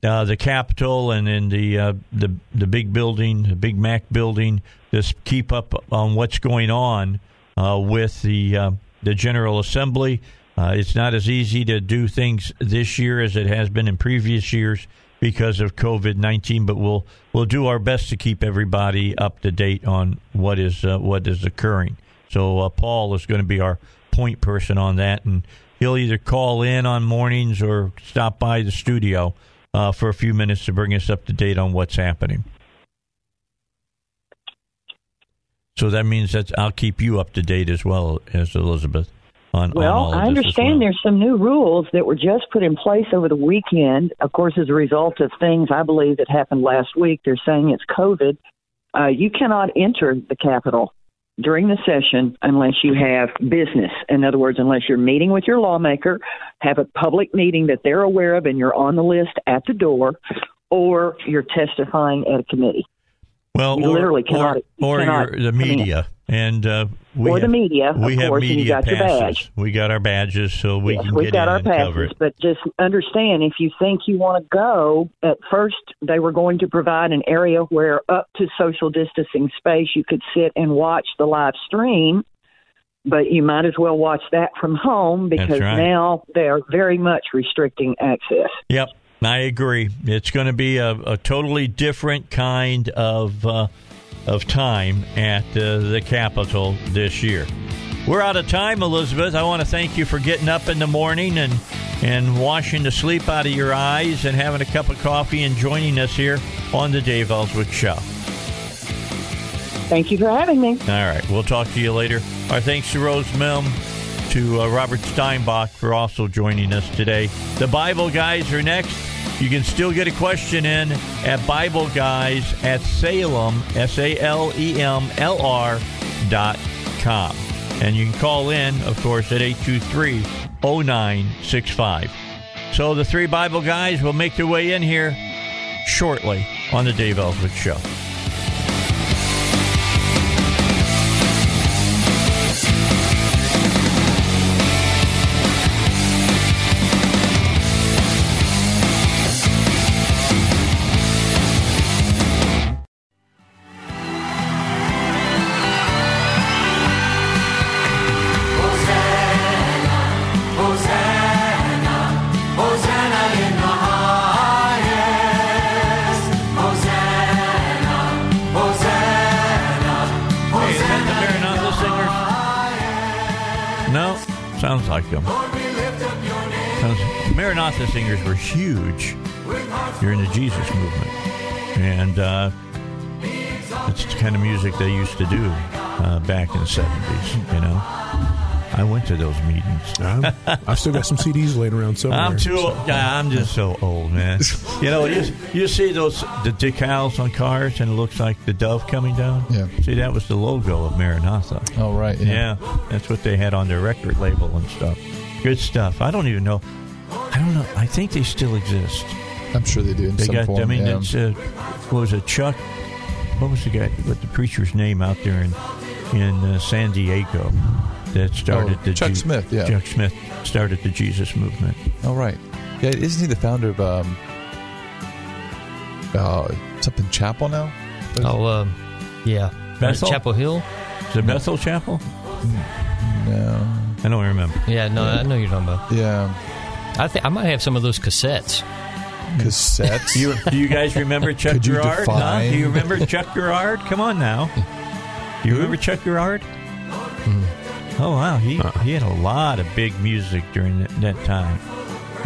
Speaker 1: uh, the Capitol and in the uh, the the big building, the Big Mac building. Just keep up on what's going on uh, with the uh, the General Assembly. It's not as easy to do things this year as it has been in previous years because of COVID nineteen, but we'll we'll do our best to keep everybody up to date on what is what is occurring. So uh, Paul is going to be our point person on that, and he'll either call in on mornings or stop by the studio uh, for a few minutes to bring us up to date on what's happening. So that means that I'll keep you up to date as well as Elizabeth. On,
Speaker 2: well,
Speaker 1: on
Speaker 2: I understand
Speaker 1: well.
Speaker 2: there's some new rules that were just put in place over the weekend. Of course, as a result of things I believe that happened last week, they're saying it's COVID. Uh, you cannot enter the Capitol during the session unless you have business. In other words, unless you're meeting with your lawmaker, have a public meeting that they're aware of, and you're on the list at the door, or you're testifying at a committee.
Speaker 1: Well,
Speaker 2: You
Speaker 1: or,
Speaker 2: literally cannot-
Speaker 1: or, or
Speaker 2: cannot
Speaker 1: the
Speaker 2: come in.
Speaker 1: media, and uh, we
Speaker 2: Or the
Speaker 1: have-
Speaker 2: media, of
Speaker 1: We have
Speaker 2: course, and you
Speaker 1: media passes. We got our badges, so we
Speaker 2: yes,
Speaker 1: can
Speaker 2: we've
Speaker 1: get
Speaker 2: got
Speaker 1: in
Speaker 2: our passes,
Speaker 1: it.
Speaker 2: but just understand if you think you want to go, at first they were going to provide an area where up to social distancing space you could sit and watch the live stream, but you might as well watch that from home because
Speaker 1: right.
Speaker 2: now they are very much restricting access.
Speaker 1: Yep, I agree. It's going to be a, a totally different kind of uh, of time at uh, the Capitol this year. We're out of time, Elizabeth. I want to thank you for getting up in the morning and and washing the sleep out of your eyes and having a cup of coffee and joining us here on the Dave Elswick Show.
Speaker 2: Thank you for having me.
Speaker 1: All right, we'll talk to you later. Our thanks to Rose Mimms, to uh, Robert Steinbuch for also joining us today. The Bible Guys are next. You can still get a question in at Bible Guys at Salem, S A L E M L R dot com. And you can call in, of course, at 823 0965. So the three Bible guys will make their way in here shortly on the Dave Elswick Show. Maranatha singers were huge during the Jesus movement, and uh, it's the kind of music they used to do uh, back in the seventies. You know, I went to those meetings.
Speaker 6: Um, I've still got some CDs laying around somewhere.
Speaker 1: I'm too.
Speaker 6: so-
Speaker 1: Old. Yeah, I'm just so old, man. You know, you, you see those the decals on cars, and it looks like the dove coming down.
Speaker 7: Yeah.
Speaker 1: See, that was the logo of Maranatha.
Speaker 7: Oh, right.
Speaker 1: Yeah. that's what they had on their record label and stuff. Good stuff. I don't even know. I don't know. I think they still exist.
Speaker 7: I'm sure they do in
Speaker 1: They
Speaker 7: some
Speaker 1: got.
Speaker 7: form.
Speaker 1: I mean,
Speaker 7: yeah.
Speaker 1: it's uh, what was it? Chuck. What was the guy? What the preacher's name out there in in uh, San Diego that started
Speaker 7: Oh,
Speaker 1: the
Speaker 7: Chuck Smith, yeah.
Speaker 1: Chuck Smith started the Jesus movement.
Speaker 7: Oh, right. Yeah, isn't he the founder of um, uh, something Chapel now?
Speaker 8: Oh, um, yeah.
Speaker 1: Bethel?
Speaker 8: Chapel Hill?
Speaker 1: Is it Bethel Chapel?
Speaker 7: No.
Speaker 1: I don't remember.
Speaker 8: Yeah, no, I know you're talking about.
Speaker 7: Yeah.
Speaker 8: I think I might have some of those cassettes.
Speaker 7: Cassettes.
Speaker 1: You, do you guys remember Chuck
Speaker 7: Could you
Speaker 1: Girard? Huh? Do you remember Chuck Girard? Come on now. Do you remember Chuck Girard? Oh wow, he he had a lot of big music during that, that time.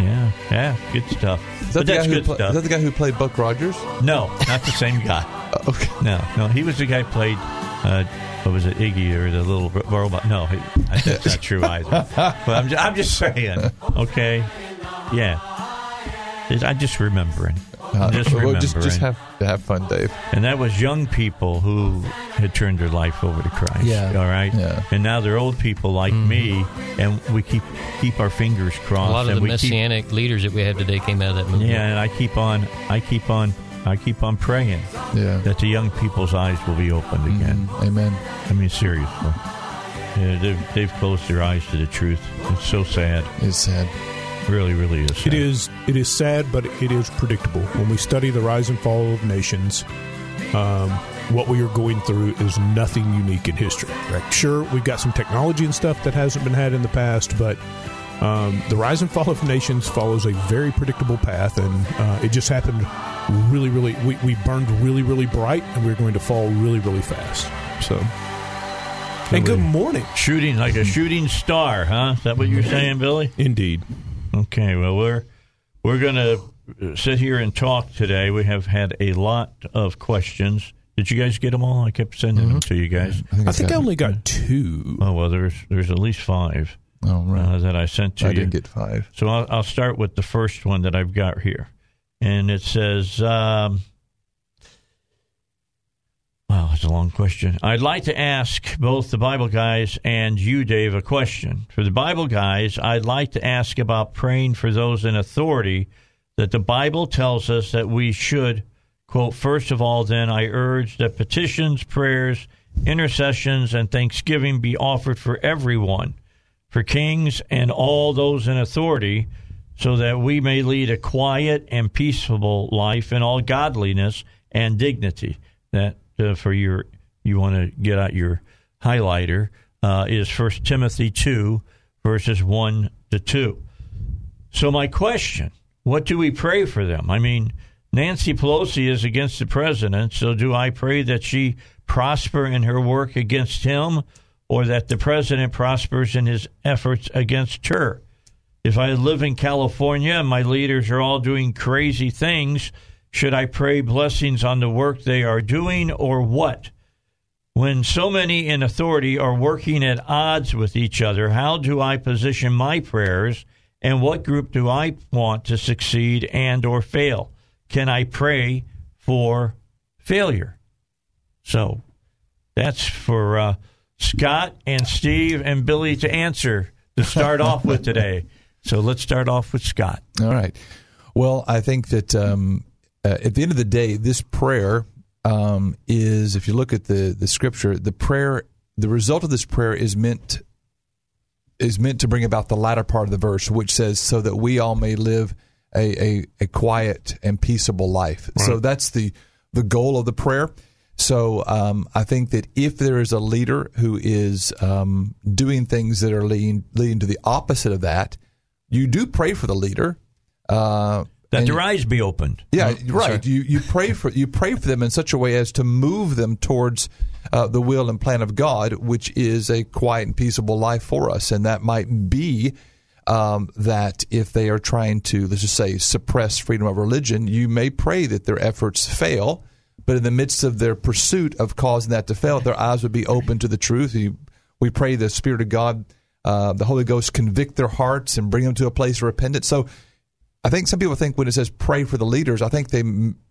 Speaker 1: Yeah, yeah, good stuff.
Speaker 7: is,
Speaker 1: but
Speaker 7: that the
Speaker 1: that's
Speaker 7: guy who
Speaker 1: good
Speaker 7: pla-
Speaker 1: stuff.
Speaker 7: is that the guy who played Buck Rogers?
Speaker 1: no, not the same guy.
Speaker 7: Uh, okay.
Speaker 1: No, no, he was the guy who played. Uh, what was it, Iggy or the little ro- robot? No, he, that's not true either. but I'm just, I'm just saying. Okay, yeah. I'm just remembering.
Speaker 7: Uh,
Speaker 1: I'm just
Speaker 7: well,
Speaker 1: remembering.
Speaker 7: just, just have have fun, Dave.
Speaker 1: And that was young people who had turned their life over to Christ.
Speaker 8: Yeah.
Speaker 1: All right.
Speaker 7: Yeah.
Speaker 1: And now they're old people like me, and we keep keep our fingers crossed.
Speaker 8: A lot of
Speaker 1: and
Speaker 8: the
Speaker 1: we keep,
Speaker 8: messianic leaders that we have today came out of that movement.
Speaker 1: yeah, and I keep on I keep on I keep on praying
Speaker 7: Yeah.
Speaker 1: that the young people's eyes will be opened again.
Speaker 7: Mm, amen.
Speaker 1: I mean, seriously. Yeah, they've, they've closed their eyes to the truth. It's so sad.
Speaker 7: It's sad.
Speaker 1: Really, really is sad.
Speaker 6: It is it is sad, but it is predictable. When we study the rise and fall of nations, um, what we are going through is nothing unique in history. Sure, we've got some technology and stuff that hasn't been had in the past, but um, the rise and fall of nations follows a very predictable path, and uh, it just happened really, really. We, we burned really, really bright, and we're going to fall really, really fast. So, and good morning.
Speaker 1: Shooting like a shooting star, huh? Is that what you're saying, Billy?
Speaker 6: Indeed.
Speaker 1: Okay, well we're we're going to sit here and talk today. We have had a lot of questions. Did you guys get them all? I kept sending them to you guys.
Speaker 6: I
Speaker 7: it's
Speaker 6: think I only got two.
Speaker 1: Oh well, there's there's at least five
Speaker 7: Oh, right.
Speaker 1: uh, that I sent to
Speaker 7: I
Speaker 1: you.
Speaker 7: I didn't get five.
Speaker 1: So I'll, I'll start with the first one that I've got here, and it says, um, "Wow, it's a long question." I'd like to ask both the Bible guys and you, Dave, a question. For the Bible guys, I'd like to ask about praying for those in authority. That the Bible tells us that we should quote. First of all, then I urge that petitions, prayers, intercessions, and thanksgiving be offered for everyone for kings and all those in authority, so that we may lead a quiet and peaceable life in all godliness and dignity. That uh, for your you want to get out your highlighter uh, is First Timothy two verses one to two. So my question: What do we pray for them? I mean, Nancy Pelosi is against the president, so do I pray that she prosper in her work against him? or that the president prospers in his efforts against her. If I live in California and my leaders are all doing crazy things, should I pray blessings on the work they are doing or what? When so many in authority are working at odds with each other, how do I position my prayers and what group do I want to succeed and or fail? Can I pray for failure? So that's for uh, Scott and Steve and Billy to answer to start off with today. So let's start off with Scott.
Speaker 7: All right. Well, I think that um, uh, at the end of the day, this prayer um, is, if you look at the the scripture, the prayer, the result of this prayer is meant is meant to bring about the latter part of the verse, which says, "So that we all may live a a, a quiet and peaceable life." So that's the the goal of the prayer. So um, I think that if there is a leader who is um, doing things that are leading leading to the opposite of that, you do pray for the leader. Uh,
Speaker 1: That their eyes be opened.
Speaker 7: yeah, right. You you pray for you pray for them in such a way as to move them towards uh, the will and plan of God, which is a quiet and peaceable life for us, and that might be um, that if they are trying to let's just say suppress freedom of religion, you may pray that their efforts fail, but in the midst of their pursuit of causing that to fail, their eyes would be open to the truth. You, we pray the Spirit of God, uh, the Holy Ghost, convict their hearts and bring them to a place of repentance. So. I think some people think when it says pray for the leaders, I think they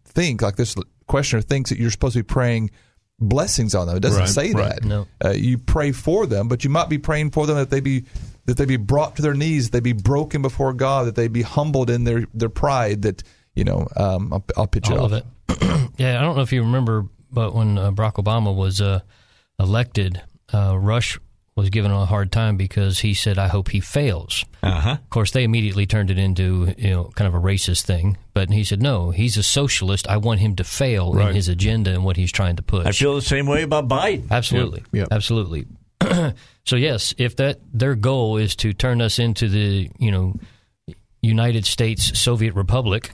Speaker 7: think, like this questioner thinks that you're supposed to be praying blessings on them. It doesn't
Speaker 6: Right,
Speaker 7: say
Speaker 6: right.
Speaker 7: that.
Speaker 8: No.
Speaker 7: Uh, you pray for them, but you might be praying for them that they be that they be brought to their knees, that they be broken before God, that they be humbled in their their pride. That you know, um, I'll, I'll pitch it
Speaker 8: all
Speaker 7: off.
Speaker 8: of it. yeah, I don't know if you remember, but when uh, Barack Obama was uh, elected, uh, Rush was given a hard time because he said, "I hope he fails."
Speaker 1: Uh huh.
Speaker 8: Of course, they immediately turned it into you know kind of a racist thing. But he said, "No, he's a socialist. I want him to fail in his agenda and what he's trying to push."
Speaker 1: I feel the same way about Biden.
Speaker 8: Absolutely.
Speaker 6: Yep, yep.
Speaker 8: Absolutely. so yes, if that their goal is to turn us into the, you know, United States Soviet Republic,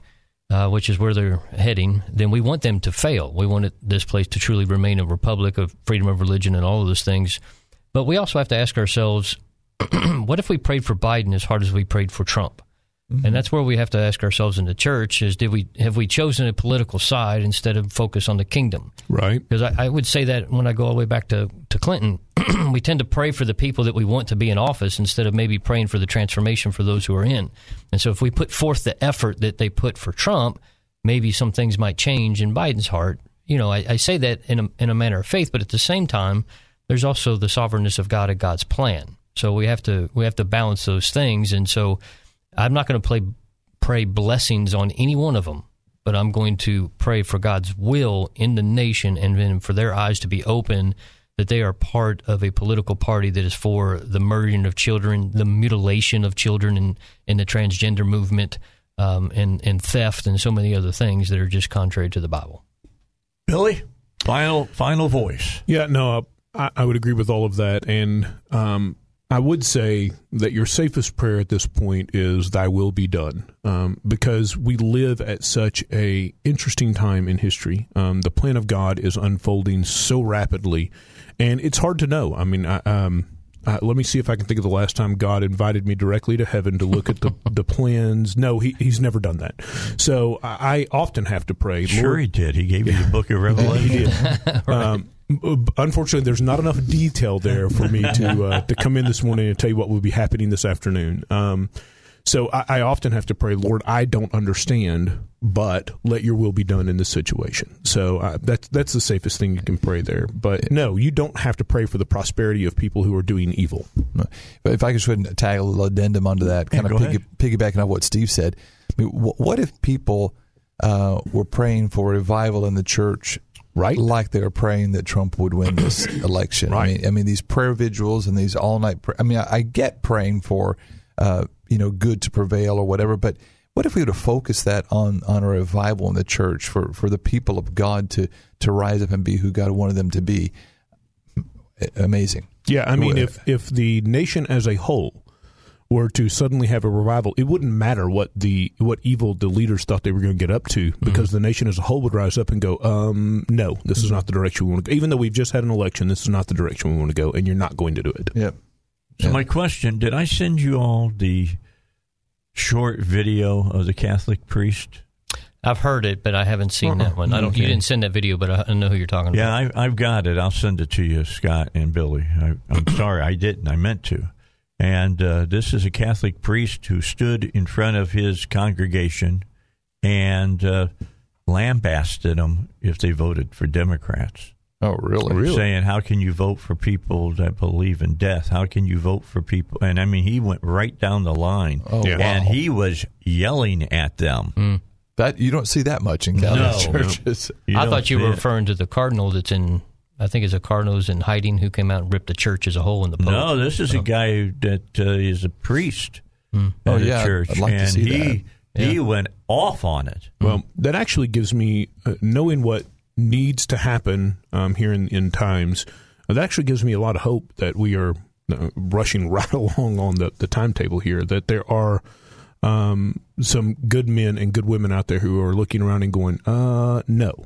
Speaker 8: uh, which is where they're heading, then we want them to fail. We want it, this place to truly remain a republic of freedom of religion and all of those things. But we also have to ask ourselves, what if we prayed for Biden as hard as we prayed for Trump? And mm-hmm. that's where we have to ask ourselves in the church: is did we have we chosen a political side instead of focus on the kingdom?
Speaker 6: Right.
Speaker 8: Because I, I would say that when I go all the way back to, to Clinton, we tend to pray for the people that we want to be in office instead of maybe praying for the transformation for those who are in. And so if we put forth the effort that they put for Trump, maybe some things might change in Biden's heart. You know, I, I say that in a, in a manner of faith, but at the same time, there's also the sovereignness of God and God's plan. So we have to we have to balance those things. And so I'm not going to play pray blessings on any one of them but I'm going to pray for God's will in the nation and then for their eyes to be open that they are part of a political party that is for the murdering of children, the mutilation of children, and in the transgender movement, um, and and theft, and so many other things that are just contrary to the Bible.
Speaker 1: Billy, final final voice.
Speaker 6: Yeah, no, I, I would agree with all of that, and um, I would say that your safest prayer at this point is "Thy will be done," um, because we live at such a interesting time in history. Um, the plan of God is unfolding so rapidly, and it's hard to know. I mean, I, um, uh, let me see if I can think of the last time God invited me directly to heaven to look at the, the plans. No, he, he's never done that. So I, I often have to pray.
Speaker 1: Sure,
Speaker 6: Lord,
Speaker 1: he did. He gave you the book of Revelation.
Speaker 6: he did. um, unfortunately, there's not enough detail there for me to uh, to come in this morning and tell you what will be happening this afternoon. Um, so I, I, often have to pray, Lord, I don't understand, but let Your will be done in this situation. So uh, that's that's the safest thing you can pray there. But no, you don't have to pray for the prosperity of people who are doing evil.
Speaker 7: But if I could just tag a little addendum onto that, kind
Speaker 1: yeah,
Speaker 7: of piggy, piggybacking on what Steve said. I mean, what if people uh, were praying for revival in the church
Speaker 6: right?
Speaker 7: Like they were praying that Trump would win this election.
Speaker 6: Right.
Speaker 7: I mean, I mean these prayer vigils and these all night. I mean, I, I get praying for uh, you know good to prevail or whatever, but what if we were to focus that on on a revival in the church for for the people of God to to rise up and be who God wanted them to be? Amazing.
Speaker 6: Yeah, I mean, if if the nation as a whole were to suddenly have a revival, it wouldn't matter what the what evil the leaders thought they were going to get up to, because mm-hmm. the nation as a whole would rise up and go, um, "No, this is not the direction we want to go." Even though we've just had an election, this is not the direction we want to go, and you're not going to do it.
Speaker 7: Yep.
Speaker 1: So my question: Did I send you all the short video of the Catholic priest?
Speaker 8: I've heard it, but I haven't seen that one. I don't.
Speaker 1: Okay.
Speaker 8: You didn't send that video, but I know who you're talking about.
Speaker 1: Yeah,
Speaker 8: about.
Speaker 1: I, I've got it. I'll send it to you, Scott and Billy. I, I'm sorry I didn't. I meant to. And uh, this is a Catholic priest who stood in front of his congregation and uh, lambasted them if they voted for Democrats.
Speaker 7: Oh, really? really?
Speaker 1: Saying, how can you vote for people that believe in death? How can you vote for people? And I mean, he went right down the line.
Speaker 7: Oh,
Speaker 6: Yeah.
Speaker 1: And
Speaker 7: wow.
Speaker 1: he was yelling at them.
Speaker 7: that you don't see that much in Catholic
Speaker 1: No.
Speaker 7: churches.
Speaker 1: You
Speaker 8: I thought you
Speaker 1: see
Speaker 8: were
Speaker 1: it.
Speaker 8: referring to the cardinal that's in. I think it's a cardinal who's in hiding who came out and ripped the church as a whole in the Pope.
Speaker 1: No, this is a guy that uh, is a priest at
Speaker 7: Oh,
Speaker 1: a
Speaker 7: yeah,
Speaker 1: church,
Speaker 7: I'd like to
Speaker 1: and
Speaker 7: see
Speaker 1: he
Speaker 8: that.
Speaker 1: he
Speaker 8: Yeah.
Speaker 1: went off on it.
Speaker 6: Well, that actually gives me uh, knowing what needs to happen um, here in, in times. Uh, that actually gives me a lot of hope that we are uh, rushing right along on the, the timetable here. That there are um, some good men and good women out there who are looking around and going, "Uh, no."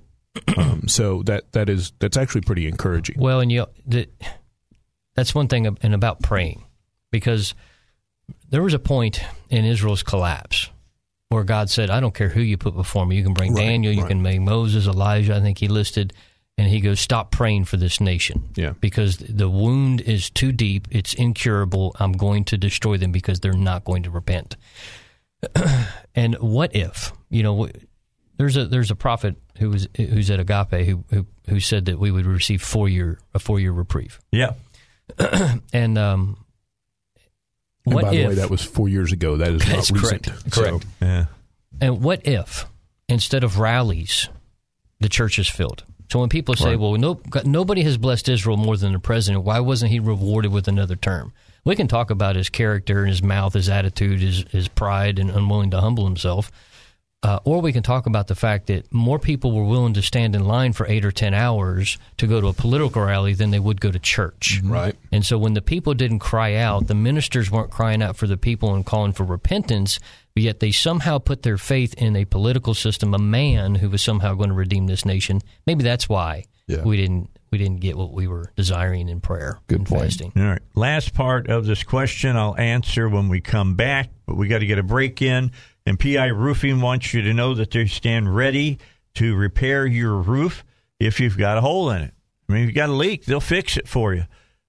Speaker 6: Um, so that that is that's actually pretty encouraging.
Speaker 8: Well, and you the, that's one thing, and about praying, because there was a point in Israel's collapse where God said, "I don't care who you put before me. You can bring
Speaker 6: Right,
Speaker 8: Daniel, you
Speaker 6: right.
Speaker 8: can bring Moses, Elijah. I think he listed." And he goes, "Stop praying for this nation,
Speaker 6: Yeah.
Speaker 8: because the wound is too deep. It's incurable. I'm going to destroy them because they're not going to repent." and what if you know? There's a there's a prophet who was who's at Agape who who, who said that we would receive four year a four year reprieve.
Speaker 1: Yeah,
Speaker 8: And um,
Speaker 6: And
Speaker 8: what
Speaker 6: by
Speaker 8: if?
Speaker 6: the way, that was four years ago. That is
Speaker 8: That's
Speaker 6: not recent.
Speaker 8: correct.
Speaker 6: So-
Speaker 8: Correct.
Speaker 1: yeah.
Speaker 8: and what if instead of rallies, the church is filled? So when people say,
Speaker 6: Right.
Speaker 8: "Well, no, nobody has blessed Israel more than the president," why wasn't he rewarded with another term? We can talk about his character and his mouth, his attitude, his his pride, and unwilling to humble himself. Uh, or we can talk about the fact that more people were willing to stand in line for eight or ten hours to go to a political rally than they would go to church.
Speaker 6: Right.
Speaker 8: And so when the people didn't cry out, the ministers weren't crying out for the people and calling for repentance, but yet they somehow put their faith in a political system, a man who was somehow going to redeem this nation. Maybe that's why
Speaker 7: Yeah.
Speaker 8: we didn't we didn't get what we were desiring in prayer
Speaker 7: Good
Speaker 8: and
Speaker 7: point.
Speaker 8: fasting.
Speaker 1: All right. Last part of this question I'll answer when we come back, but we got to get a break in. And PI Roofing wants you to know that they stand ready to repair your roof if you've got a hole in it. I mean, if you've got a leak, they'll fix it for you.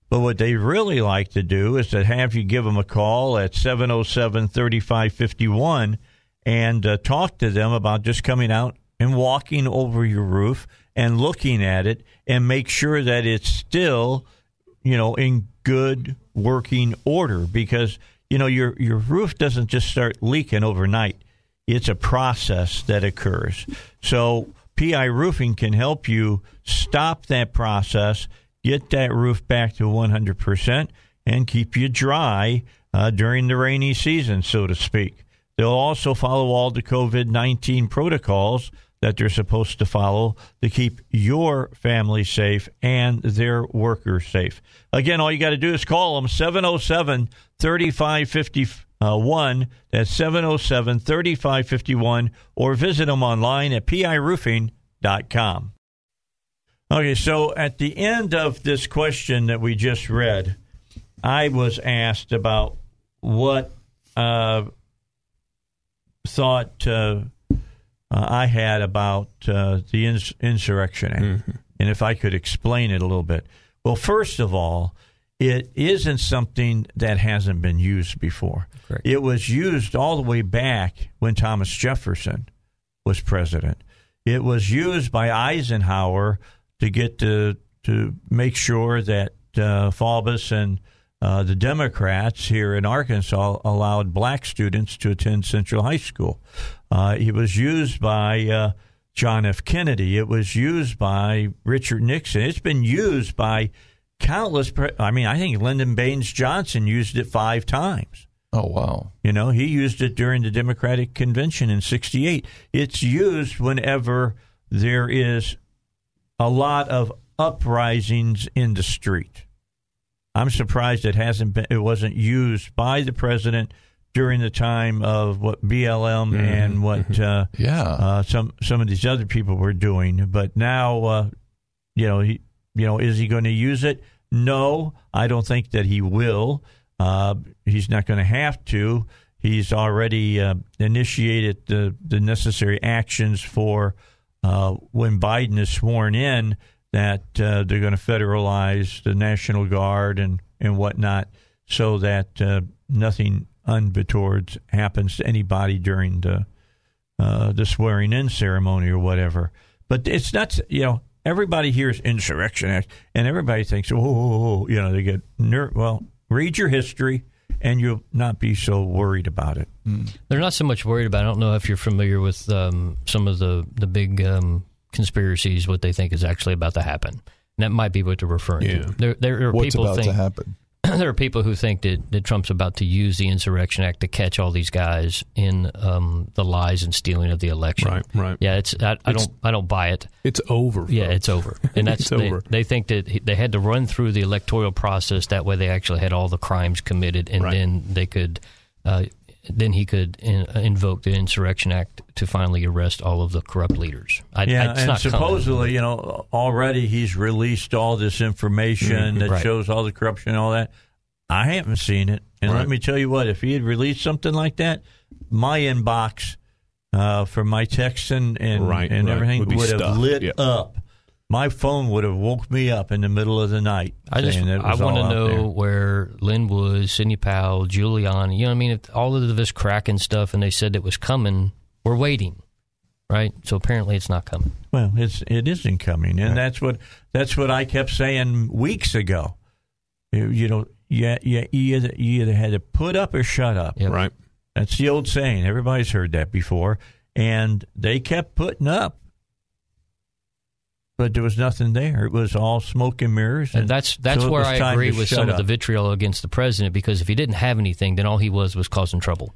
Speaker 1: But what they really like to do is to have you give them a call at 707 3551 and uh, talk to them about just coming out and walking over your roof and looking at it and make sure that it's still you know, in good working order because you know your your roof doesn't just start leaking overnight. It's a process that occurs. So PI Roofing can help you stop that process, get that roof back to 100%, and keep you dry uh, during the rainy season, so to speak. They'll also follow all the COVID 19 protocols that they're supposed to follow to keep your family safe and their workers safe. Again, all you got to do is call them 707 3551. That's 707 3551 or visit them online at piroofing.com. Okay, so at the end of this question that we just read, I was asked about what uh, thought uh, uh, I had about uh, the ins- Insurrection Act,
Speaker 6: Mm-hmm.
Speaker 1: and if I could explain it a little bit. Well, first of all, it isn't something that hasn't been used before.
Speaker 8: Correct.
Speaker 1: It was used all the way back when Thomas Jefferson was president. It was used by Eisenhower to get to to make sure that uh, Faubus and uh, the Democrats here in Arkansas allowed black students to attend Central High School. Uh, it was used by uh, John F. Kennedy. It was used by Richard Nixon. It's been used by countless. Pre- I mean, I think Lyndon Baines Johnson used it five times.
Speaker 7: Oh wow.
Speaker 1: You know, he used it during the Democratic Convention in 68. It's used whenever there is a lot of uprisings in the street. I'm surprised it hasn't been it wasn't used by the president during the time of what BLM and what uh,
Speaker 7: Yeah.
Speaker 1: uh, some some of these other people were doing. But now, uh, you know, he, you know, is he going to use it? No, I don't think that he will. Uh, he's not going to have to. He's already uh, initiated the the necessary actions for uh, when Biden is sworn in that uh, they're going to federalize the National Guard and and whatnot, so that uh, nothing unbetowards happens to anybody during the uh, the swearing in ceremony or whatever. But it's not, you know, everybody hears Insurrection Act and everybody thinks, oh, you know, they get ner- Well, read your history and you'll not be so worried about it.
Speaker 8: They're not so much worried about. It. I don't know if you're familiar with um, some of the the big um, conspiracies. What they think is actually about to happen. And that might be what they're referring
Speaker 6: Yeah.
Speaker 8: to. There, there are
Speaker 7: What's
Speaker 8: people
Speaker 7: about
Speaker 8: think,
Speaker 7: to happen?
Speaker 8: there are people who think that, that Trump's about to use the Insurrection Act to catch all these guys in um, the lies and stealing of the election.
Speaker 6: Right, right.
Speaker 8: Yeah, it's I, I
Speaker 6: It's-
Speaker 8: don't I don't buy it.
Speaker 6: It's over.
Speaker 8: Yeah,
Speaker 6: folks.
Speaker 8: it's over, and that's they,
Speaker 6: over.
Speaker 8: they think that he- they had to run through the electoral process. That way, they actually had all the crimes committed, and
Speaker 6: Right.
Speaker 8: then they could, uh, then he could in, invoke the Insurrection Act to finally arrest all of the corrupt leaders. I,
Speaker 1: Yeah,
Speaker 8: it's
Speaker 1: and
Speaker 8: not coming.
Speaker 1: supposedly, you know, already he's released all this information that
Speaker 8: Right.
Speaker 1: shows all the corruption and all that. I haven't seen it, and
Speaker 6: Right.
Speaker 1: let me tell you what: if he had released something like that, my inbox uh, for my texts and and,
Speaker 6: Right,
Speaker 1: and
Speaker 6: right.
Speaker 1: everything
Speaker 6: Would
Speaker 1: would, have lit
Speaker 6: Yep.
Speaker 1: up. My phone would have woke me up in the middle of the night.
Speaker 8: I just
Speaker 1: saying that
Speaker 8: I want to know
Speaker 1: there.
Speaker 8: where Lin Wood, Sidney Powell, Giuliani. You know, what I mean, if all of this cracking stuff, and they said it was coming. We're waiting, right? So apparently, it's not coming.
Speaker 1: Well, it's it isn't coming, and that's what that's what I kept saying weeks ago. You, you know, yeah, yeah, you either, you either had to put up or shut up.
Speaker 8: Yep.
Speaker 6: Right.
Speaker 1: That's the old saying. Everybody's heard that before, and they kept putting up, but there was nothing there. It was all smoke and mirrors.
Speaker 8: And that's that's
Speaker 1: so
Speaker 8: where
Speaker 1: was
Speaker 8: I agree
Speaker 1: to
Speaker 8: with
Speaker 1: shut
Speaker 8: some of the vitriol against the president because if he didn't have anything, then all he was was causing trouble.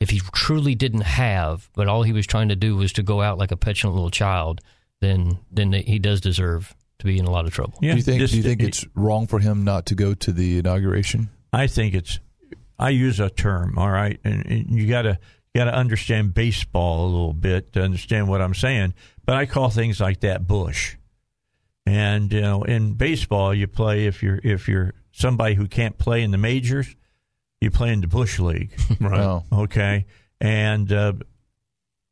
Speaker 8: If he truly didn't have, but all he was trying to do was to go out like a petulant little child, then then he does deserve to be in a lot of trouble.
Speaker 1: Yeah,
Speaker 7: do you think?
Speaker 1: this-
Speaker 7: do you think it's wrong for him not to go to the inauguration?
Speaker 1: I think it's. I use a term, all right, and, and you gotta got to understand baseball a little bit to understand what I'm saying. But I call things like that bush. And you know, in baseball, you play if you're if you're somebody who can't play in the majors, you play in the bush league.
Speaker 6: Right.
Speaker 7: Oh.
Speaker 1: Okay. And uh,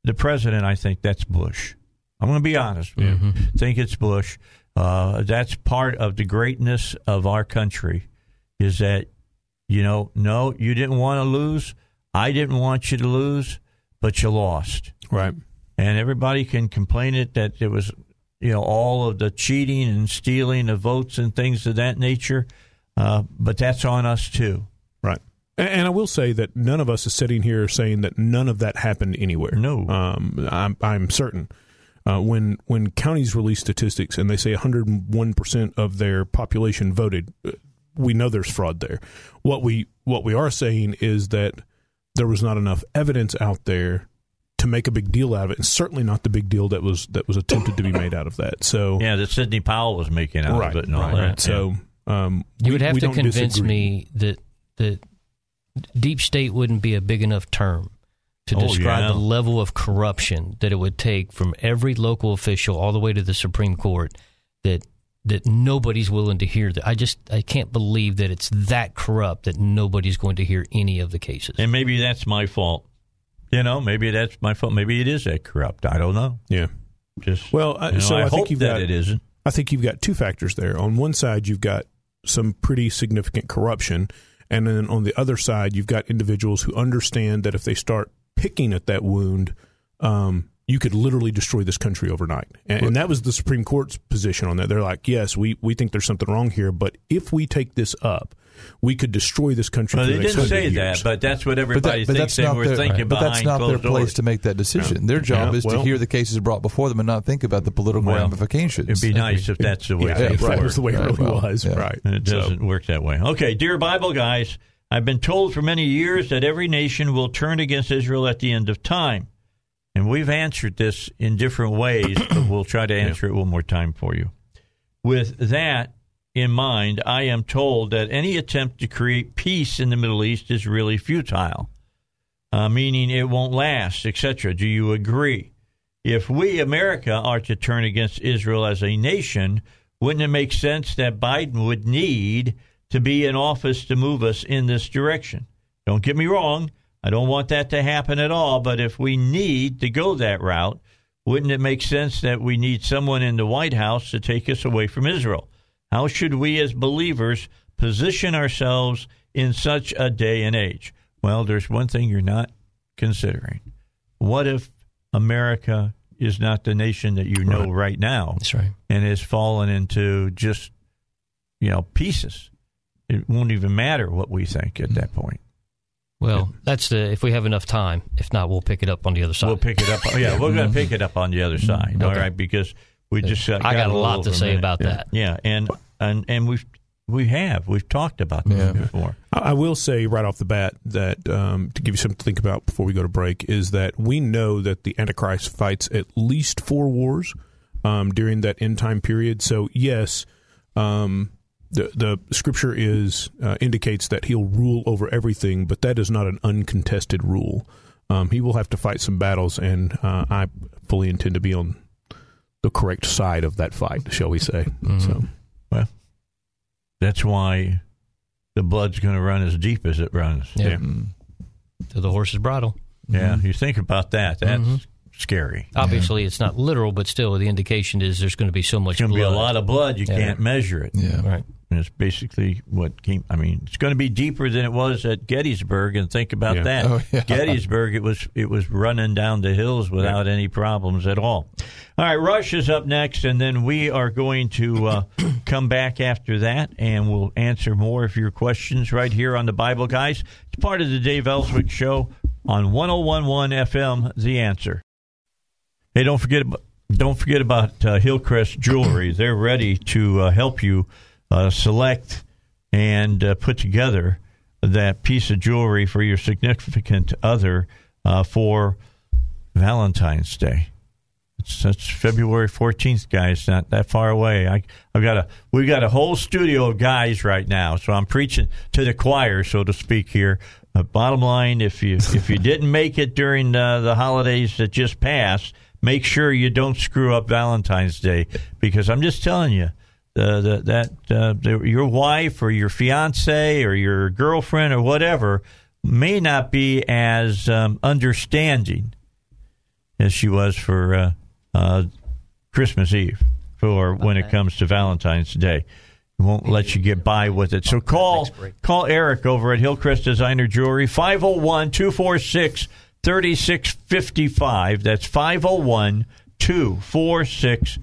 Speaker 1: the president, I think that's Bush. I'm going to be honest with you. think it's Bush. Uh, that's part of the greatness of our country is that, you know, no, you didn't want to lose. I didn't want you to lose, but you lost.
Speaker 6: Right.
Speaker 1: And everybody can complain it that it was, you know, all of the cheating and stealing of votes and things of that nature. Uh, but that's on us too.
Speaker 6: Right. And, and I will say that none of us is sitting here saying that none of that happened anywhere.
Speaker 1: No.
Speaker 6: um, I'm, I'm certain. Uh, when when counties release statistics and they say 101 percent of their population voted, uh, we know there's fraud there. What we what we are saying is that there was not enough evidence out there to make a big deal out of it, and certainly not the big deal that was that was attempted to be made out of that. So
Speaker 1: Yeah, that Sidney Powell was making out
Speaker 6: right,
Speaker 1: of it and all
Speaker 6: right,
Speaker 1: that.
Speaker 6: right. So um,
Speaker 8: You
Speaker 6: we-
Speaker 8: would have
Speaker 6: we
Speaker 8: to
Speaker 6: don't
Speaker 8: convince
Speaker 6: disagree.
Speaker 8: me that that deep state wouldn't be a big enough term to
Speaker 1: Oh,
Speaker 8: describe
Speaker 1: yeah.
Speaker 8: the level of corruption that it would take from every local official all the way to the Supreme Court that that nobody's willing to hear that. I just I can't believe that it's that corrupt that nobody's going to hear any of the cases.
Speaker 1: and maybe that's my fault. You know, maybe that's my fault. Maybe it is that corrupt. I don't know.
Speaker 6: Yeah.
Speaker 1: Just
Speaker 6: Well, uh,
Speaker 1: you know,
Speaker 6: so
Speaker 1: I,
Speaker 6: I,
Speaker 1: hope
Speaker 6: think you've
Speaker 1: that
Speaker 6: got
Speaker 1: it isn't.
Speaker 6: I think you've got two factors there. On one side, you've got some pretty significant corruption, and then on the other side, you've got individuals who understand that if they start picking at that wound, um, you could literally destroy this country overnight. And, and that was the Supreme Court's position on that. They're like, yes, we we think there's something wrong here, but if we take this up, we could destroy this country.
Speaker 1: Well, they
Speaker 6: the
Speaker 1: didn't say
Speaker 6: years.
Speaker 1: that, but that's what
Speaker 7: But,
Speaker 1: everybody
Speaker 7: that, but
Speaker 1: thinks
Speaker 7: that's
Speaker 1: they
Speaker 7: not
Speaker 1: were
Speaker 7: their,
Speaker 1: thinking
Speaker 7: but
Speaker 1: behind
Speaker 7: that's not their
Speaker 1: closed
Speaker 7: place
Speaker 1: doors.
Speaker 7: to make that decision. Their job
Speaker 6: Yeah,
Speaker 7: is
Speaker 6: well-
Speaker 7: to hear the cases brought before them and not think about the political
Speaker 1: Well,
Speaker 7: ramifications.
Speaker 1: It'd be nice if that's the way
Speaker 6: yeah,
Speaker 1: they
Speaker 6: if that was the way it really
Speaker 7: well,
Speaker 6: was,
Speaker 7: yeah.
Speaker 6: right?
Speaker 1: And it doesn't work that way. Okay, dear Bible guys, I've been told for many years that every nation will turn against Israel at the end of time. And we've answered this in different ways, but we'll try to answer it one more time for you. With that in mind, I am told that any attempt to create peace in the Middle East is really futile, uh, meaning it won't last, etc. Do you agree? If we, America, are to turn against Israel as a nation, wouldn't it make sense that Biden would need to be in office to move us in this direction? Don't get me wrong. I don't want that to happen at all. But if we need to go that route, wouldn't it make sense that we need someone in the White House to take us away from Israel? How should we as believers position ourselves in such a day and age? Well, there's one thing you're not considering. What if America is not the nation that you know right, now
Speaker 8: That's right.
Speaker 1: and has fallen into just, you know, pieces? It won't even matter what we think at that point.
Speaker 8: Well, that's the if we have enough time. If not, we'll pick it up on the other side.
Speaker 1: We'll pick it up. Yeah, we're going to pick it up on the other side. All
Speaker 8: Okay.
Speaker 1: right, because we just uh,
Speaker 8: I got a lot to say
Speaker 1: minute.
Speaker 8: about
Speaker 1: Yeah.
Speaker 8: that.
Speaker 1: Yeah, and and and we've we have we've talked about this
Speaker 7: Yeah.
Speaker 1: before.
Speaker 6: I I will say right off the bat that um, to give you something to think about before we go to break is that we know that the Antichrist fights at least four wars um, during that end time period. So yes, um, the the scripture is uh, indicates that he'll rule over everything, but that is not an uncontested rule. Um, he will have to fight some battles, and uh, I fully intend to be on the correct side of that fight, shall we say? So.
Speaker 1: Well, that's why the blood's going to run as deep as it runs.
Speaker 8: Yeah.
Speaker 6: Yeah.
Speaker 8: to the horse's bridle.
Speaker 1: Yeah, you think about that. That's
Speaker 8: Mm-hmm.
Speaker 1: scary.
Speaker 8: Obviously, it's not literal, but still, the indication is there's going to be so much
Speaker 1: It's going to be a lot of blood. You
Speaker 8: Yeah.
Speaker 1: can't measure it.
Speaker 7: Yeah.
Speaker 8: Right.
Speaker 1: And it's basically what came. I mean, it's going to be deeper than it was at Gettysburg. And think about
Speaker 6: Yeah.
Speaker 1: that.
Speaker 7: Oh, yeah.
Speaker 1: Gettysburg, it was it was running down the hills without any problems at all. All right, Rush is up next, and then we are going to uh, come back after that, and we'll answer more of your questions right here on the Bible Guys. It's part of the Dave Elswick Show on 101.1 FM. The Answer. Hey, don't forget about don't forget about uh, Hillcrest Jewelry. They're ready to uh, help you uh, select and uh, put together that piece of jewelry for your significant other uh, for Valentine's Day. It's, that's February fourteenth, guys. Not that far away. I, I've got a we've got a whole studio of guys right now, so I'm preaching to the choir, so to speak. Here, uh, bottom line: if you if you didn't make it during the holidays that just passed, make sure you don't screw up Valentine's Day because I'm just telling you. Uh, the, that uh, the, your wife or your fiance or your girlfriend or whatever may not be as um, understanding as she was for uh, uh, Christmas Eve for when it comes to Valentine's Day. It won't let you get by with it. So call call Eric over at Hillcrest Designer Jewelry 501 246 3655. That's 501 246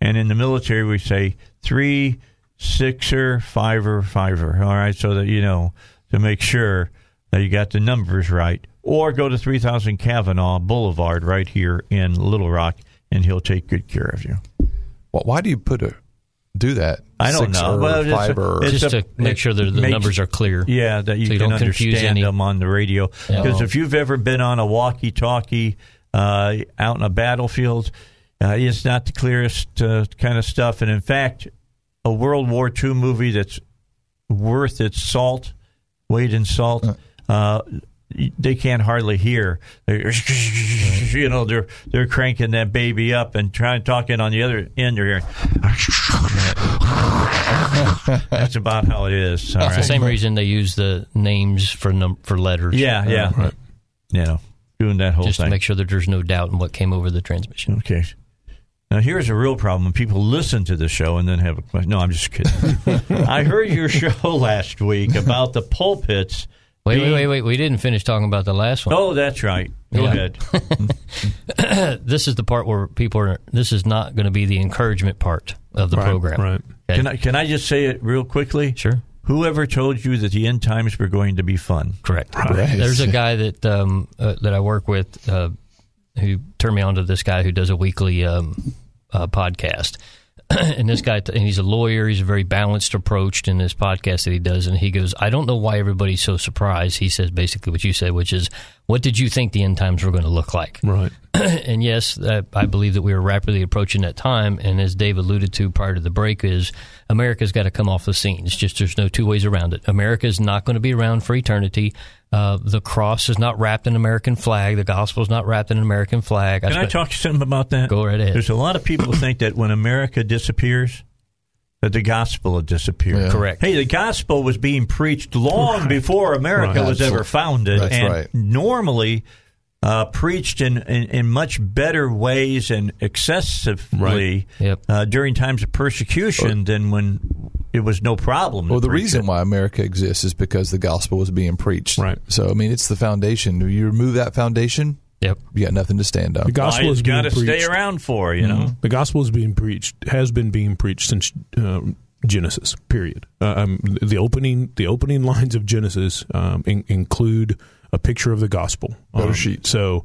Speaker 1: and in the military we say three sixer fiver fiver all right so that you know to make sure that you got the numbers right, or go to 3000 Kavanaugh Boulevard right here in Little Rock, and he'll take good care of you.
Speaker 7: Well, why do you put a do that?
Speaker 1: I don't know. Well, it's a- it's
Speaker 8: just
Speaker 1: a-
Speaker 8: to make sure that the
Speaker 1: makes-
Speaker 8: numbers are clear.
Speaker 1: Yeah, that you
Speaker 8: So you
Speaker 1: can
Speaker 8: don't confuse
Speaker 1: understand
Speaker 8: any-
Speaker 1: them on the radio.
Speaker 8: Yeah.
Speaker 1: Because if you've ever been on a walkie-talkie uh, out in a battlefield, uh, it's not the clearest uh, kind of stuff. And in fact, a World War II movie that's worth its salt, weight in salt. Uh, they can't hardly hear. They're, you know, they're they're cranking that baby up and trying talking on the other end. You're hearing. That's about how it is. All
Speaker 8: It's the same reason they use the names for num- for letters.
Speaker 1: Yeah, yeah,
Speaker 6: right.
Speaker 1: You know, doing that whole
Speaker 8: just
Speaker 1: thing.
Speaker 8: to make sure that there's no doubt in what came over the transmission.
Speaker 1: Okay. Now here's a real problem: people listen to the show and then have a question. No, I'm just kidding. I heard your show last week about the pulpits.
Speaker 8: Wait, wait,
Speaker 1: being-
Speaker 8: wait, wait. We didn't finish talking about the last one.
Speaker 1: Oh, that's right. Go
Speaker 8: Yeah.
Speaker 1: ahead.
Speaker 8: This is the part where people are. This is not going to be the encouragement part of the
Speaker 6: Right,
Speaker 8: program.
Speaker 6: right.
Speaker 8: Okay?
Speaker 1: Can I can I just say it real quickly?
Speaker 8: Sure.
Speaker 1: Whoever told you that the end times were going to be fun?
Speaker 8: Correct.
Speaker 7: Right.
Speaker 8: There's a guy that um, uh, that I work with uh, who turned me on to this guy who does a weekly um, uh, podcast. and this guy, and he's a lawyer. He's a very balanced approach in this podcast that he does. And he goes, "I don't know why everybody's so surprised." He says basically what you said, which is, "What did you think the end times were going to look like?"
Speaker 6: Right.
Speaker 8: and yes, I believe that we are rapidly approaching that time. And as Dave alluded to prior to the break, is America's got to come off the scene. It's just there's no two ways around it. America is not going to be around for eternity. Uh, the cross is not wrapped in an American flag. The gospel is not wrapped in an American flag.
Speaker 1: Can I
Speaker 8: spent-
Speaker 1: talk to you something about that?
Speaker 8: Go right ahead.
Speaker 1: There's a lot of people who think that when America disappears, that the gospel had disappeared.
Speaker 7: Yeah.
Speaker 8: Correct.
Speaker 1: Hey, the gospel was being preached long before America
Speaker 7: Right.
Speaker 1: was ever founded,
Speaker 7: That's
Speaker 1: and
Speaker 7: right.
Speaker 1: normally uh, preached in, in, in much better ways and excessively
Speaker 8: Yep.
Speaker 1: uh, during times of persecution than when it was no problem.
Speaker 7: Well, the reason
Speaker 1: it.
Speaker 7: why America exists is because the gospel was being preached.
Speaker 6: Right.
Speaker 7: So, I mean, it's the foundation. You remove that foundation,
Speaker 8: Yep.
Speaker 7: you got nothing to stand on.
Speaker 6: The gospel
Speaker 1: why
Speaker 6: is being
Speaker 1: got to stay around for, you know.
Speaker 6: The gospel is being preached, has been being preached since um, Genesis. Period. Uh, um, the opening, the opening lines of Genesis um, in, include a picture of the gospel. Um,
Speaker 7: sheet.
Speaker 6: So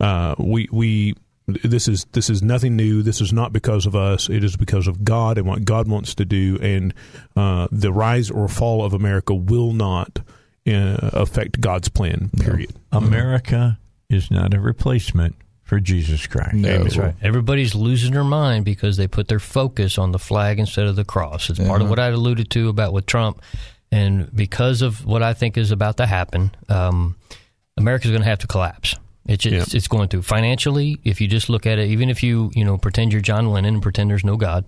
Speaker 6: uh, we we this is this is nothing new. This is not because of us. It is because of God and what God wants to do. And uh, the rise or fall of America will not uh, affect God's plan. Period.
Speaker 1: America is not a replacement for Jesus Christ.
Speaker 7: No.
Speaker 8: That's right. Everybody's losing their mind because they put their focus on the flag instead of the cross. It's part of what I alluded to about with Trump. And because of what I think is about to happen, um, America's going to have to collapse. It's just,
Speaker 6: Yeah.
Speaker 8: it's going to financially. If you just look at it, even if you you know pretend you're John Lennon and pretend there's no God,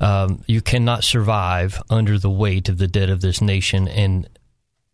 Speaker 8: um, you cannot survive under the weight of the debt of this nation and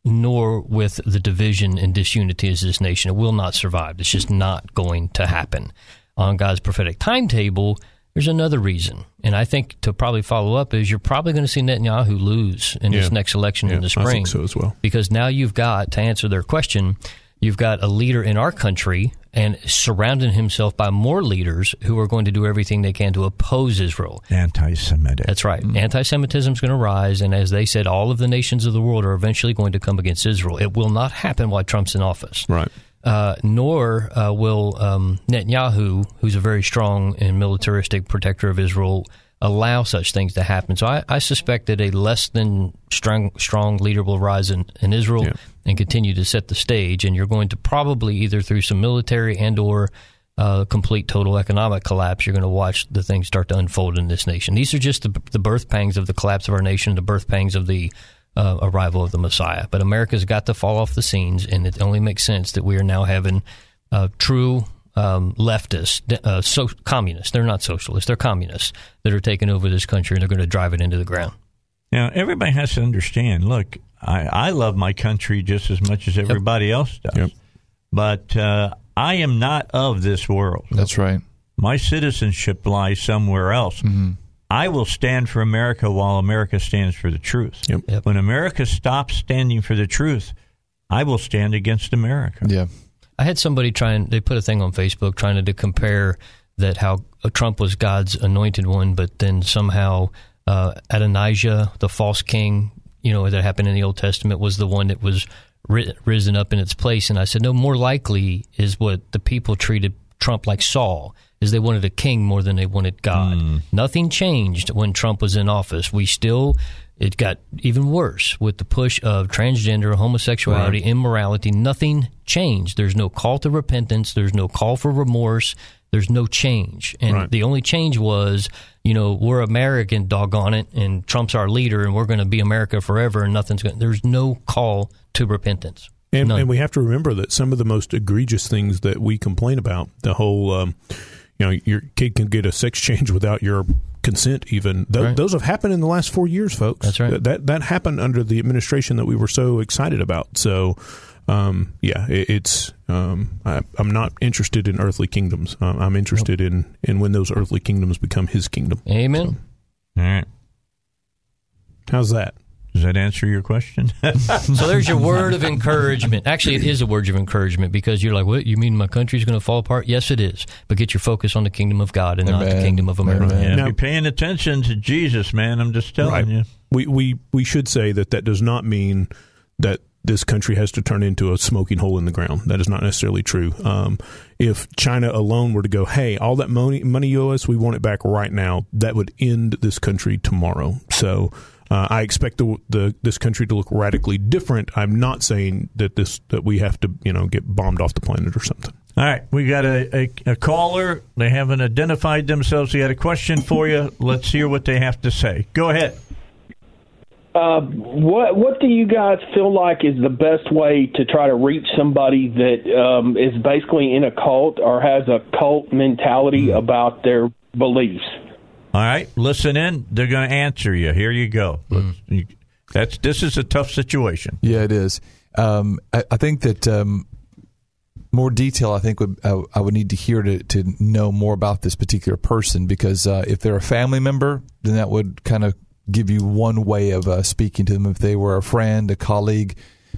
Speaker 8: nor with the division and disunity as this nation. It will not survive. It's just not going to happen. On God's prophetic timetable, there's another reason. And I think to probably follow up is you're probably going to see Netanyahu lose in this next election in
Speaker 6: Yeah,
Speaker 8: the
Speaker 6: I
Speaker 8: spring.
Speaker 6: think so as well.
Speaker 8: Because now you've got, to answer their question, you've got a leader in our country and surrounding himself by more leaders who are going to do everything they can to oppose Israel.
Speaker 1: Anti-Semitic.
Speaker 8: That's right. Anti-Semitism is going to rise, and as they said, all of the nations of the world are eventually going to come against Israel. It will not happen while Trump's in office.
Speaker 6: Right.
Speaker 8: Uh, nor uh, will um, Netanyahu, who's a very strong and militaristic protector of Israel, allow such things to happen. So I, I suspect that a less than strong, strong leader will rise in, in Israel
Speaker 6: Yeah.
Speaker 8: And continue to set the stage. And you're going to probably either through some military and or uh, complete total economic collapse, you're going to watch the things start to unfold in this nation. These are just the, the birth pangs of the collapse of our nation, the birth pangs of the uh, arrival of the Messiah. But America's got to fall off the scenes, and it only makes sense that we are now having uh, true um, leftists, uh, so communists. They're not socialists; they're communists that are taking over this country, and they're going to drive it into the ground.
Speaker 1: Now, everybody has to understand. Look, I, I love my country just as much as everybody else does,
Speaker 6: Yep.
Speaker 1: but uh, I am not of this world.
Speaker 7: That's right.
Speaker 1: My citizenship lies somewhere else. I will stand for America while America stands for the truth.
Speaker 6: Yep.
Speaker 8: Yep.
Speaker 1: When America stops standing for the truth, I will stand against America.
Speaker 7: Yeah.
Speaker 8: I had somebody trying. They put a thing on Facebook trying to, to compare that how uh, Trump was God's anointed one, but then somehow uh, Adonijah, the false king, you know, that happened in the Old Testament, was the one that was ri- risen up in its place. And I said, no, more likely is what the people treated Trump like Saul, is they wanted a king more than they wanted God. Hmm. Nothing changed when Trump was in office. We still, it got even worse with the push of transgender, homosexuality, immorality. Nothing changed. There's no call to repentance. There's no call for remorse. There's no change. And
Speaker 6: Right.
Speaker 8: the only change was, you know, we're American, doggone it, and Trump's our leader, and we're going to be America forever, and nothing's going. There's no call to repentance.
Speaker 6: And, and we have to remember that some of the most egregious things that we complain about, the whole, um, you know, your kid can get a sex change without your consent, even Th-
Speaker 8: Right.
Speaker 6: those have happened in the last four years, folks.
Speaker 8: That's right.
Speaker 6: That, that that happened under the administration that we were so excited about. So, um, yeah, it, it's. Um, I, I'm not interested in earthly kingdoms. Uh, I'm interested in in when those earthly kingdoms become His kingdom.
Speaker 8: Amen.
Speaker 1: All right.
Speaker 6: How's that?
Speaker 1: Does that answer your question?
Speaker 8: So there's your word of encouragement. Actually, it is a word of encouragement because you're like, what? You mean my country's going to fall apart? Yes, it is. But get your focus on the kingdom of God and not the kingdom of America.
Speaker 7: Amen.
Speaker 1: yeah,
Speaker 6: Now-
Speaker 1: be paying attention to Jesus, man. I'm just telling
Speaker 6: Right.
Speaker 1: you.
Speaker 6: We we we should say that that does not mean that this country has to turn into a smoking hole in the ground. That is not necessarily true. Um, if China alone were to go, hey, all that money money you owe us, we want it back right now, that would end this country tomorrow. So. Uh, I expect the, the this country to look radically different. I'm not saying that this that we have to you know get bombed off the planet or something.
Speaker 1: All right, we got a, a, a caller. They haven't identified themselves. They had a question for you. Let's hear what they have to say. Go ahead.
Speaker 9: Uh, what what do you guys feel like is the best way to try to reach somebody that um, is basically in a cult or has a cult mentality about their beliefs?
Speaker 1: All right, listen in. They're going to answer you. Here you go. Let's- you- That's this is a tough situation.
Speaker 7: Yeah, it is. Um, I, I think that um, more detail. I think would I, I would need to hear to to know more about this particular person because uh, if they're a family member, then that would kind of give you one way of uh, speaking to them. If they were a friend, a colleague.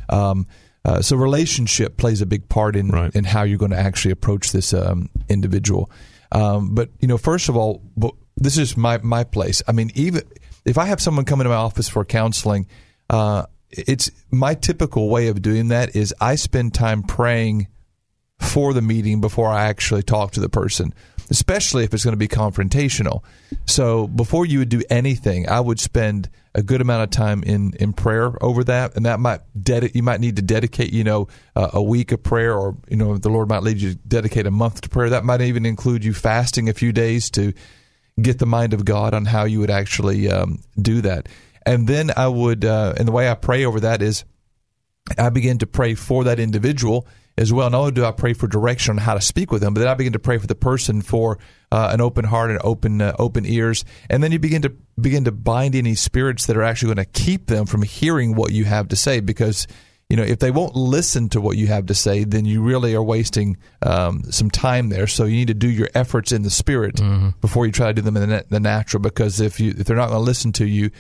Speaker 7: Um, uh, so relationship plays a big part in
Speaker 6: Right.
Speaker 7: in how you're going to actually approach this um, individual. Um, but you know, first of all, this is my my place. I mean, even if I have someone come into my office for counseling, uh, it's my typical way of doing that is I spend time praying for the meeting before I actually talk to the person, especially if it's going to be confrontational. So before you would do anything, I would spend a good amount of time in, in prayer over that, and that might you might need to dedicate you know uh, a week of prayer, or you know the Lord might lead you to dedicate a month to prayer. That might even include you fasting a few days to get the mind of God on how you would actually um, do that. And then I would, uh, and the way I pray over that is I begin to pray for that individual as well. Not only do I pray for direction on how to speak with them, but then I begin to pray for the person for uh, an open heart and open uh, open ears, and then you begin to begin to bind any spirits that are actually going to keep them from hearing what you have to say. Because you know if they won't listen to what you have to say, then you really are wasting um, some time there. So you need to do your efforts in the spirit before you try to do them in the, the natural. Because if you if they're not going to listen to you,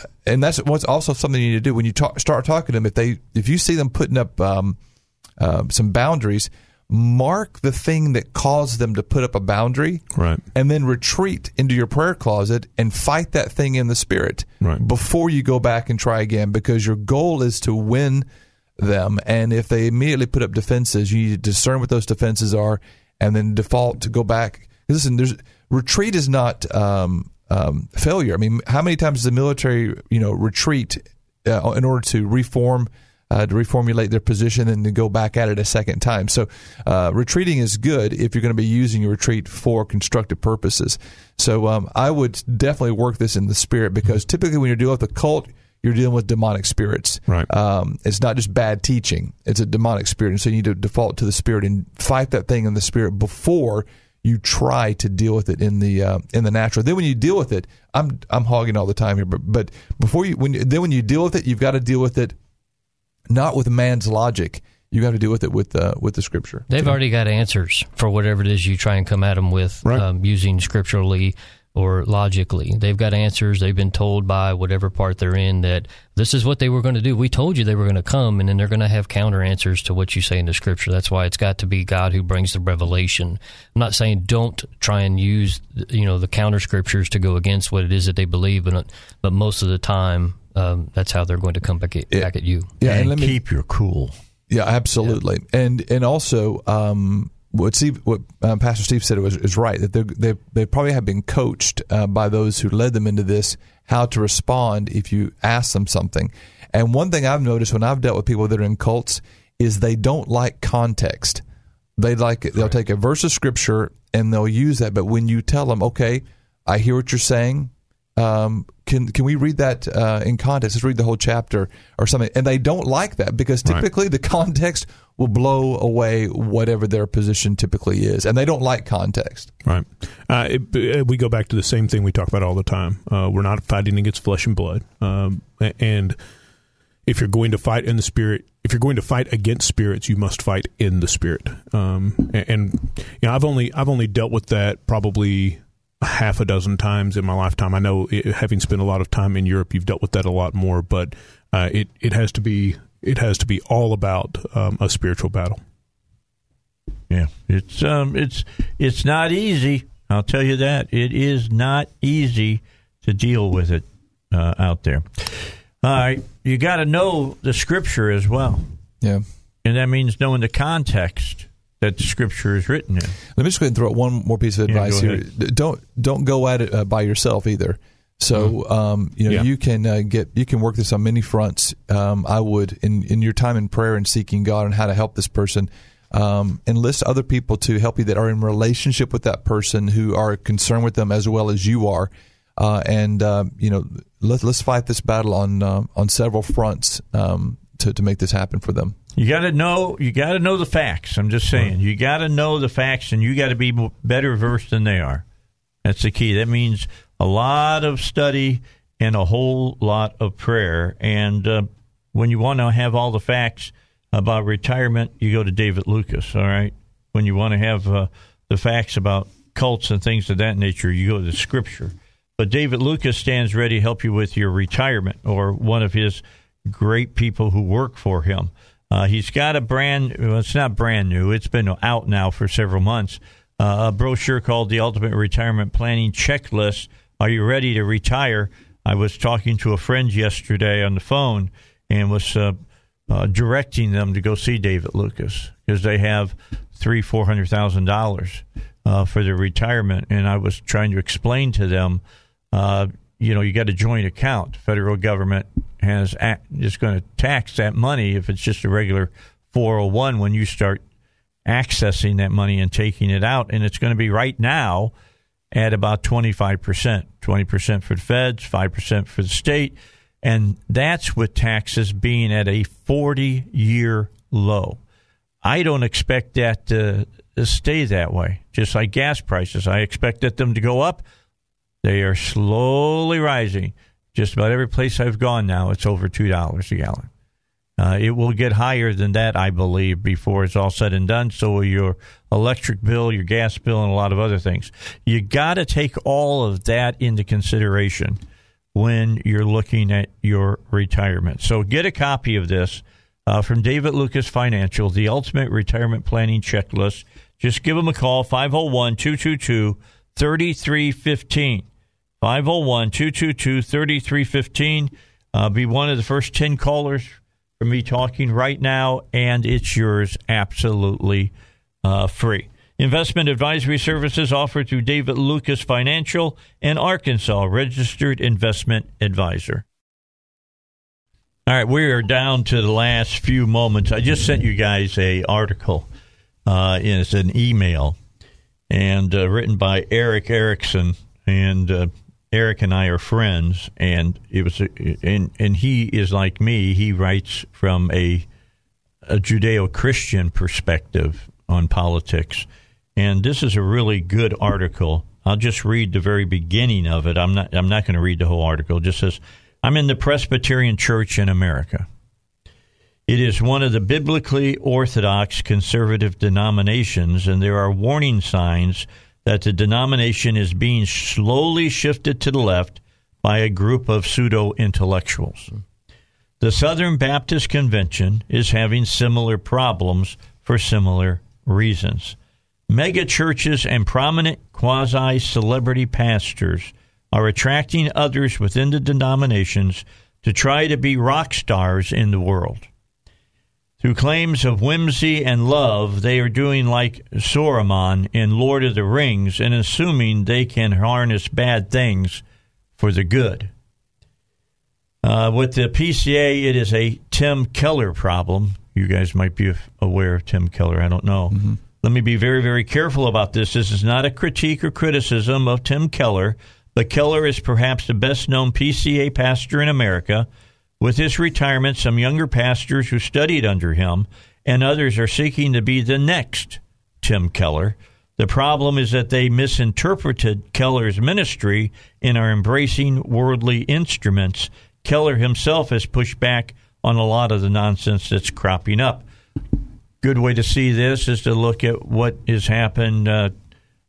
Speaker 7: uh, and that's what's also something you need to do when you talk, start talking to them. If they if you see them putting up um, uh, some boundaries, mark the thing that caused them to put up a boundary,
Speaker 6: Right.
Speaker 7: and then retreat into your prayer closet and fight that thing in the spirit
Speaker 6: Right.
Speaker 7: before you go back and try again. Because your goal is to win them, and if they immediately put up defenses, you need to discern what those defenses are, and then default to go back. Listen, there's retreat is not um, um, failure. I mean, how many times does the military, you know, retreat uh, in order to reform, uh, to reformulate their position and to go back at it a second time? So, uh, retreating is good if you're going to be using your retreat for constructive purposes. So, um, I would definitely work this in the spirit because typically when you're dealing with a cult, you're dealing with demonic spirits.
Speaker 6: Right.
Speaker 7: Um, it's not just bad teaching; it's a demonic spirit, and so you need to default to the spirit and fight that thing in the spirit before you try to deal with it in the uh, in the natural. Then when you deal with it, I'm I'm hogging all the time here, but but before you when you- then when you deal with it, you've got to deal with it not with man's logic. You got to deal with it with uh, with the scripture.
Speaker 8: They've already got answers for whatever it is you try and come at them with
Speaker 6: Right.
Speaker 8: um, using scripturally or logically. They've got answers. They've been told by whatever part they're in that this is what they were going to do. We told you they were going to come, and then they're going to have counter answers to what you say in the scripture. That's why it's got to be God who brings the revelation. I'm not saying don't try and use you know the counter scriptures to go against what it is that they believe, but but most of the time um, that's how they're going to come back at, back at you.
Speaker 1: Yeah, and, and let me, keep your cool.
Speaker 7: Yeah, absolutely, yeah. and and also. Um, what Steve, what um, Pastor Steve said was is right that they they probably have been coached uh, by those who led them into this how to respond if you ask them something. And one thing I've noticed when I've dealt with people that are in cults is they don't like context. They like they'll take a verse of scripture and they'll use that, but when you tell them, okay, I hear what you're saying, um, can can we read that uh, in context? Let's read the whole chapter or something. And they don't like that because typically right. the context will blow away whatever their position typically is, and they don't like context.
Speaker 6: Right. Uh, it, uh, we go back to the same thing we talk about all the time. Uh, we're not fighting against flesh and blood, um, and if you're going to fight in the spirit, if you're going to fight against spirits, you must fight in the spirit. Um, and, and you know, I've only I've only dealt with that probably half a dozen times in my lifetime. I know, it, having spent a lot of time in Europe, you've dealt with that a lot more. But uh, it it has to be it has to be all about um, a spiritual battle.
Speaker 1: Yeah, it's um, it's it's not easy. I'll tell you that it is not easy to deal with it uh, out there. All right, you got to know the scripture as well.
Speaker 7: Yeah,
Speaker 1: and that means knowing the context that the scripture is written in.
Speaker 7: Let me just go ahead and throw out one more piece of advice yeah, here. Don't don't go at it uh, by yourself either. So mm-hmm. um, you know yeah. you can uh, get you can work this on many fronts. Um, I would in in your time in prayer and seeking God on how to help this person. Um, enlist other people to help you that are in relationship with that person who are concerned with them as well as you are, uh, and uh, you know let, let's fight this battle on uh, on several fronts um, to to make this happen for them.
Speaker 1: You got to know. You got to know the facts. I'm just saying. You got to know the facts, and you got to be better versed than they are. That's the key. That means a lot of study and a whole lot of prayer. And uh, when you want to have all the facts about retirement, you go to David Lucas. All right. When you want to have uh, the facts about cults and things of that nature, you go to Scripture. But David Lucas stands ready to help you with your retirement or one of his great people who work for him. Uh, he's got a brand, well, it's not brand new, it's been out now for several months, uh, a brochure called The Ultimate Retirement Planning Checklist. Are you ready to retire? I was talking to a friend yesterday on the phone and was uh, uh directing them to go see David Lucas because they have three, four hundred thousand dollars uh, for their retirement, and I was trying to explain to them uh, you know, you got a joint account. Federal government has is going to tax that money if it's just a regular 401 when you start accessing that money and taking it out, and it's going to be right now at about 25 percent, 20 percent for the feds, five percent for the state, and that's with taxes being at a 40 year low. I don't expect that to stay that way. Just like gas prices, I expected them to go up they are slowly rising. Just about every place I've gone now, it's over two dollars a gallon. Uh, it will get higher than that, I believe, before it's all said and done. So will your electric bill, your gas bill, and a lot of other things. You got to take all of that into consideration when you're looking at your retirement. So get a copy of this uh, from David Lucas Financial, the Ultimate Retirement Planning Checklist. Just give them a call, 501 222 3315. 501 222 3315. Uh, be one of the first 10 callers for me talking right now, and it's yours absolutely uh, free. Investment advisory services offered through David Lucas Financial and Arkansas Registered Investment Advisor. All right, we are down to the last few moments. I just sent you guys a article. Uh, it's an email and uh, written by Erick Erickson, and uh, Erick and I are friends, and it was, and and he is like me. He writes from a a Judeo-Christian perspective on politics, and this is a really good article. I'll just read the very beginning of it. I'm not I'm not going to read the whole article. It just says, "I'm in the Presbyterian Church in America." It is one of the biblically orthodox conservative denominations, and there are warning signs that the denomination is being slowly shifted to the left by a group of pseudo intellectuals. The Southern Baptist Convention is having similar problems for similar reasons. Mega churches and prominent quasi celebrity pastors are attracting others within the denominations to try to be rock stars in the world. Through claims of whimsy and love, they are doing like Saruman in Lord of the Rings and assuming they can harness bad things for the good. Uh, with the PCA, it is a Tim Keller problem. You guys might be aware of Tim Keller. I don't know. Mm-hmm. Let me be very, very careful about this. This is not a critique or criticism of Tim Keller, but Keller is perhaps the best known PCA pastor in America. With his retirement, some younger pastors who studied under him and others are seeking to be the next Tim Keller. The problem is that they misinterpreted Keller's ministry and are embracing worldly instruments. Keller himself has pushed back on a lot of the nonsense that's cropping up good way to see this is to look at what has happened. Uh,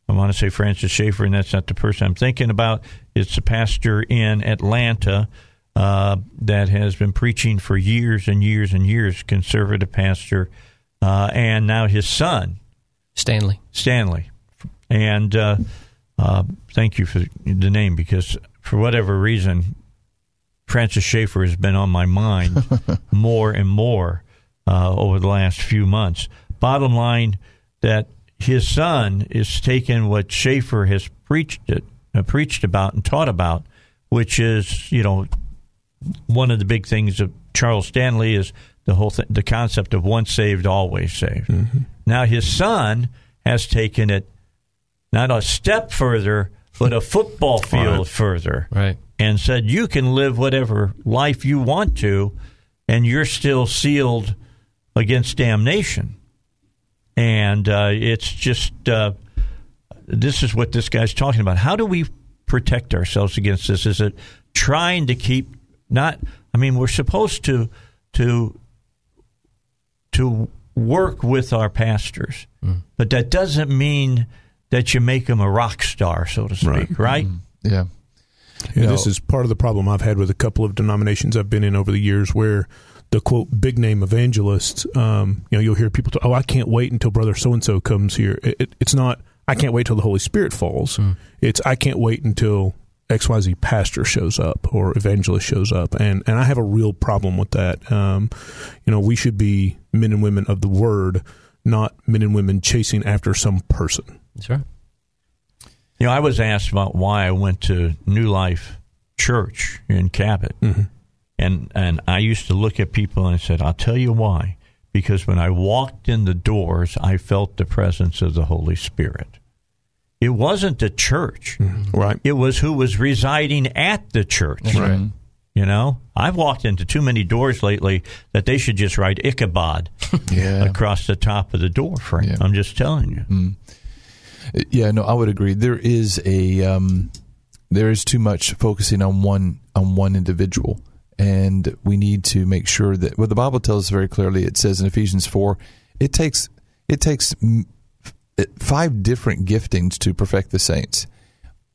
Speaker 1: I want to say Francis Schaeffer, and that's not the person I'm thinking about. It's a pastor in Atlanta uh, that has been preaching for years and years and years, conservative pastor, uh, and now his son,
Speaker 8: Stanley.
Speaker 1: Stanley. And uh, uh, thank you for the name because for whatever reason, Francis Schaeffer has been on my mind more and more uh, over the last few months. Bottom line, that his son is taking what Schaeffer has preached it, uh, preached about and taught about, which is you know one of the big things of Charles Stanley is the whole th- the concept of once saved always saved. Mm-hmm. Now his son has taken it not a step further, but a football field right. further,
Speaker 8: right?
Speaker 1: And said you can live whatever life you want to, and you're still sealed against damnation. And uh, it's just uh, this is what this guy's talking about. How do we protect ourselves against this? Is it trying to keep not? I mean, we're supposed to to to work with our pastors, mm. but that doesn't mean that you make them a rock star, so to speak, right? right? Mm.
Speaker 7: Yeah.
Speaker 6: Yeah, this is part of the problem I've had with a couple of denominations I've been in over the years where the quote big name evangelists, um, you know, you'll hear people talk, oh, I can't wait until brother so and so comes here. It, it, it's not, I can't wait till the Holy Spirit falls. Mm. It's, I can't wait until XYZ pastor shows up or evangelist shows up. And, and I have a real problem with that. Um, you know, we should be men and women of the word, not men and women chasing after some person.
Speaker 8: That's right.
Speaker 1: You know, I was asked about why I went to New Life Church in Cabot. Mm-hmm. And and I used to look at people and I said, I'll tell you why. Because when I walked in the doors, I felt the presence of the Holy Spirit. It wasn't the church.
Speaker 6: Mm-hmm. Right.
Speaker 1: It was who was residing at the church.
Speaker 6: Right.
Speaker 1: You know, I've walked into too many doors lately that they should just write Ichabod yeah. across the top of the door frame. Yeah. I'm just telling you. Mm.
Speaker 7: Yeah, no, I would agree. There is a um, there is too much focusing on one on one individual and we need to make sure that well the bible tells us very clearly it says in ephesians 4 it takes it takes five different giftings to perfect the saints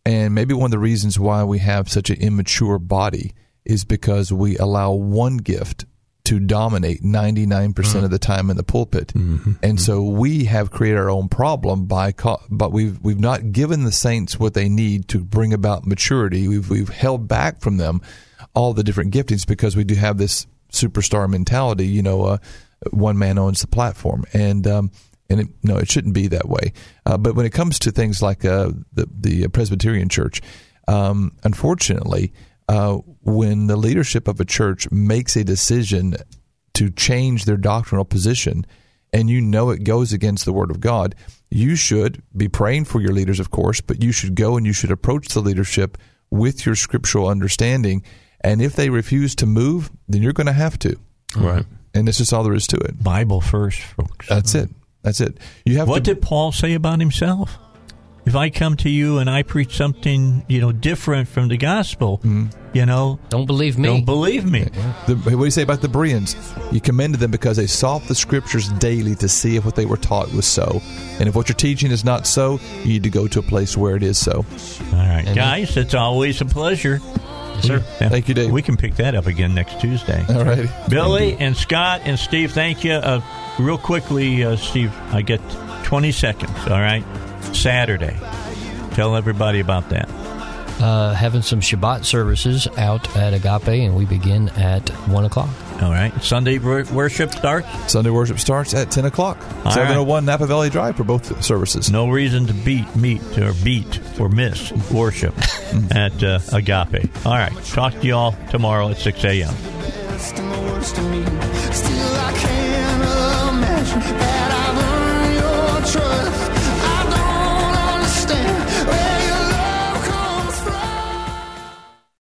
Speaker 7: and maybe one of the reasons why we have such an immature body is because we allow one gift to dominate 99% mm-hmm. of the time in the pulpit. Mm-hmm. And mm-hmm. so we have created our own problem by but we've we've not given the saints what they need to bring about maturity. We've we've held back from them all the different giftings because we do have this superstar mentality. You know, uh, one man owns the platform, and um, and it, no, it shouldn't be that way. Uh, but when it comes to things like uh, the the Presbyterian Church, um, unfortunately, uh, when the leadership of a church makes a decision to change their doctrinal position, and you know it goes against the Word of God, you should be praying for your leaders, of course, but you should go and you should approach the leadership with your scriptural understanding and if they refuse to move, then you're going to have to.
Speaker 6: Right.
Speaker 7: And this is all there is to it.
Speaker 1: Bible first, folks.
Speaker 7: That's it. That's it. You have.
Speaker 1: What to, did Paul say about himself? if I come to you and I preach something, you know, different from the gospel,
Speaker 7: Mm-hmm.
Speaker 1: you know,
Speaker 8: Don't believe me.
Speaker 1: don't believe me.
Speaker 7: The, what do you say about the Bereans? You commended them because they sought the scriptures daily to see if what they were taught was so. And if what you're teaching is not so, you need to go to a place where it is so.
Speaker 1: All right,
Speaker 8: And-
Speaker 1: guys, it's always a pleasure.
Speaker 8: Yes, sir.
Speaker 1: Yeah,
Speaker 7: Thank you, Dave.
Speaker 1: We can pick that up again next Tuesday.
Speaker 7: All right.
Speaker 1: Billy and Scott and Steve, thank you. Uh, real quickly, uh, Steve, I get 20 seconds, all right? Saturday. Tell everybody about that.
Speaker 8: Uh, having some Shabbat services out at Agape, and we begin at 1 o'clock.
Speaker 1: All right. Sunday worship starts.
Speaker 7: Sunday worship starts at 10 o'clock.
Speaker 1: All
Speaker 7: 701 Napa Valley Drive for both services.
Speaker 1: No reason to beat, meet, or beat, or miss worship at uh, Agape. All right. Talk to you all tomorrow at 6 a.m
Speaker 10: that I've earned your trust.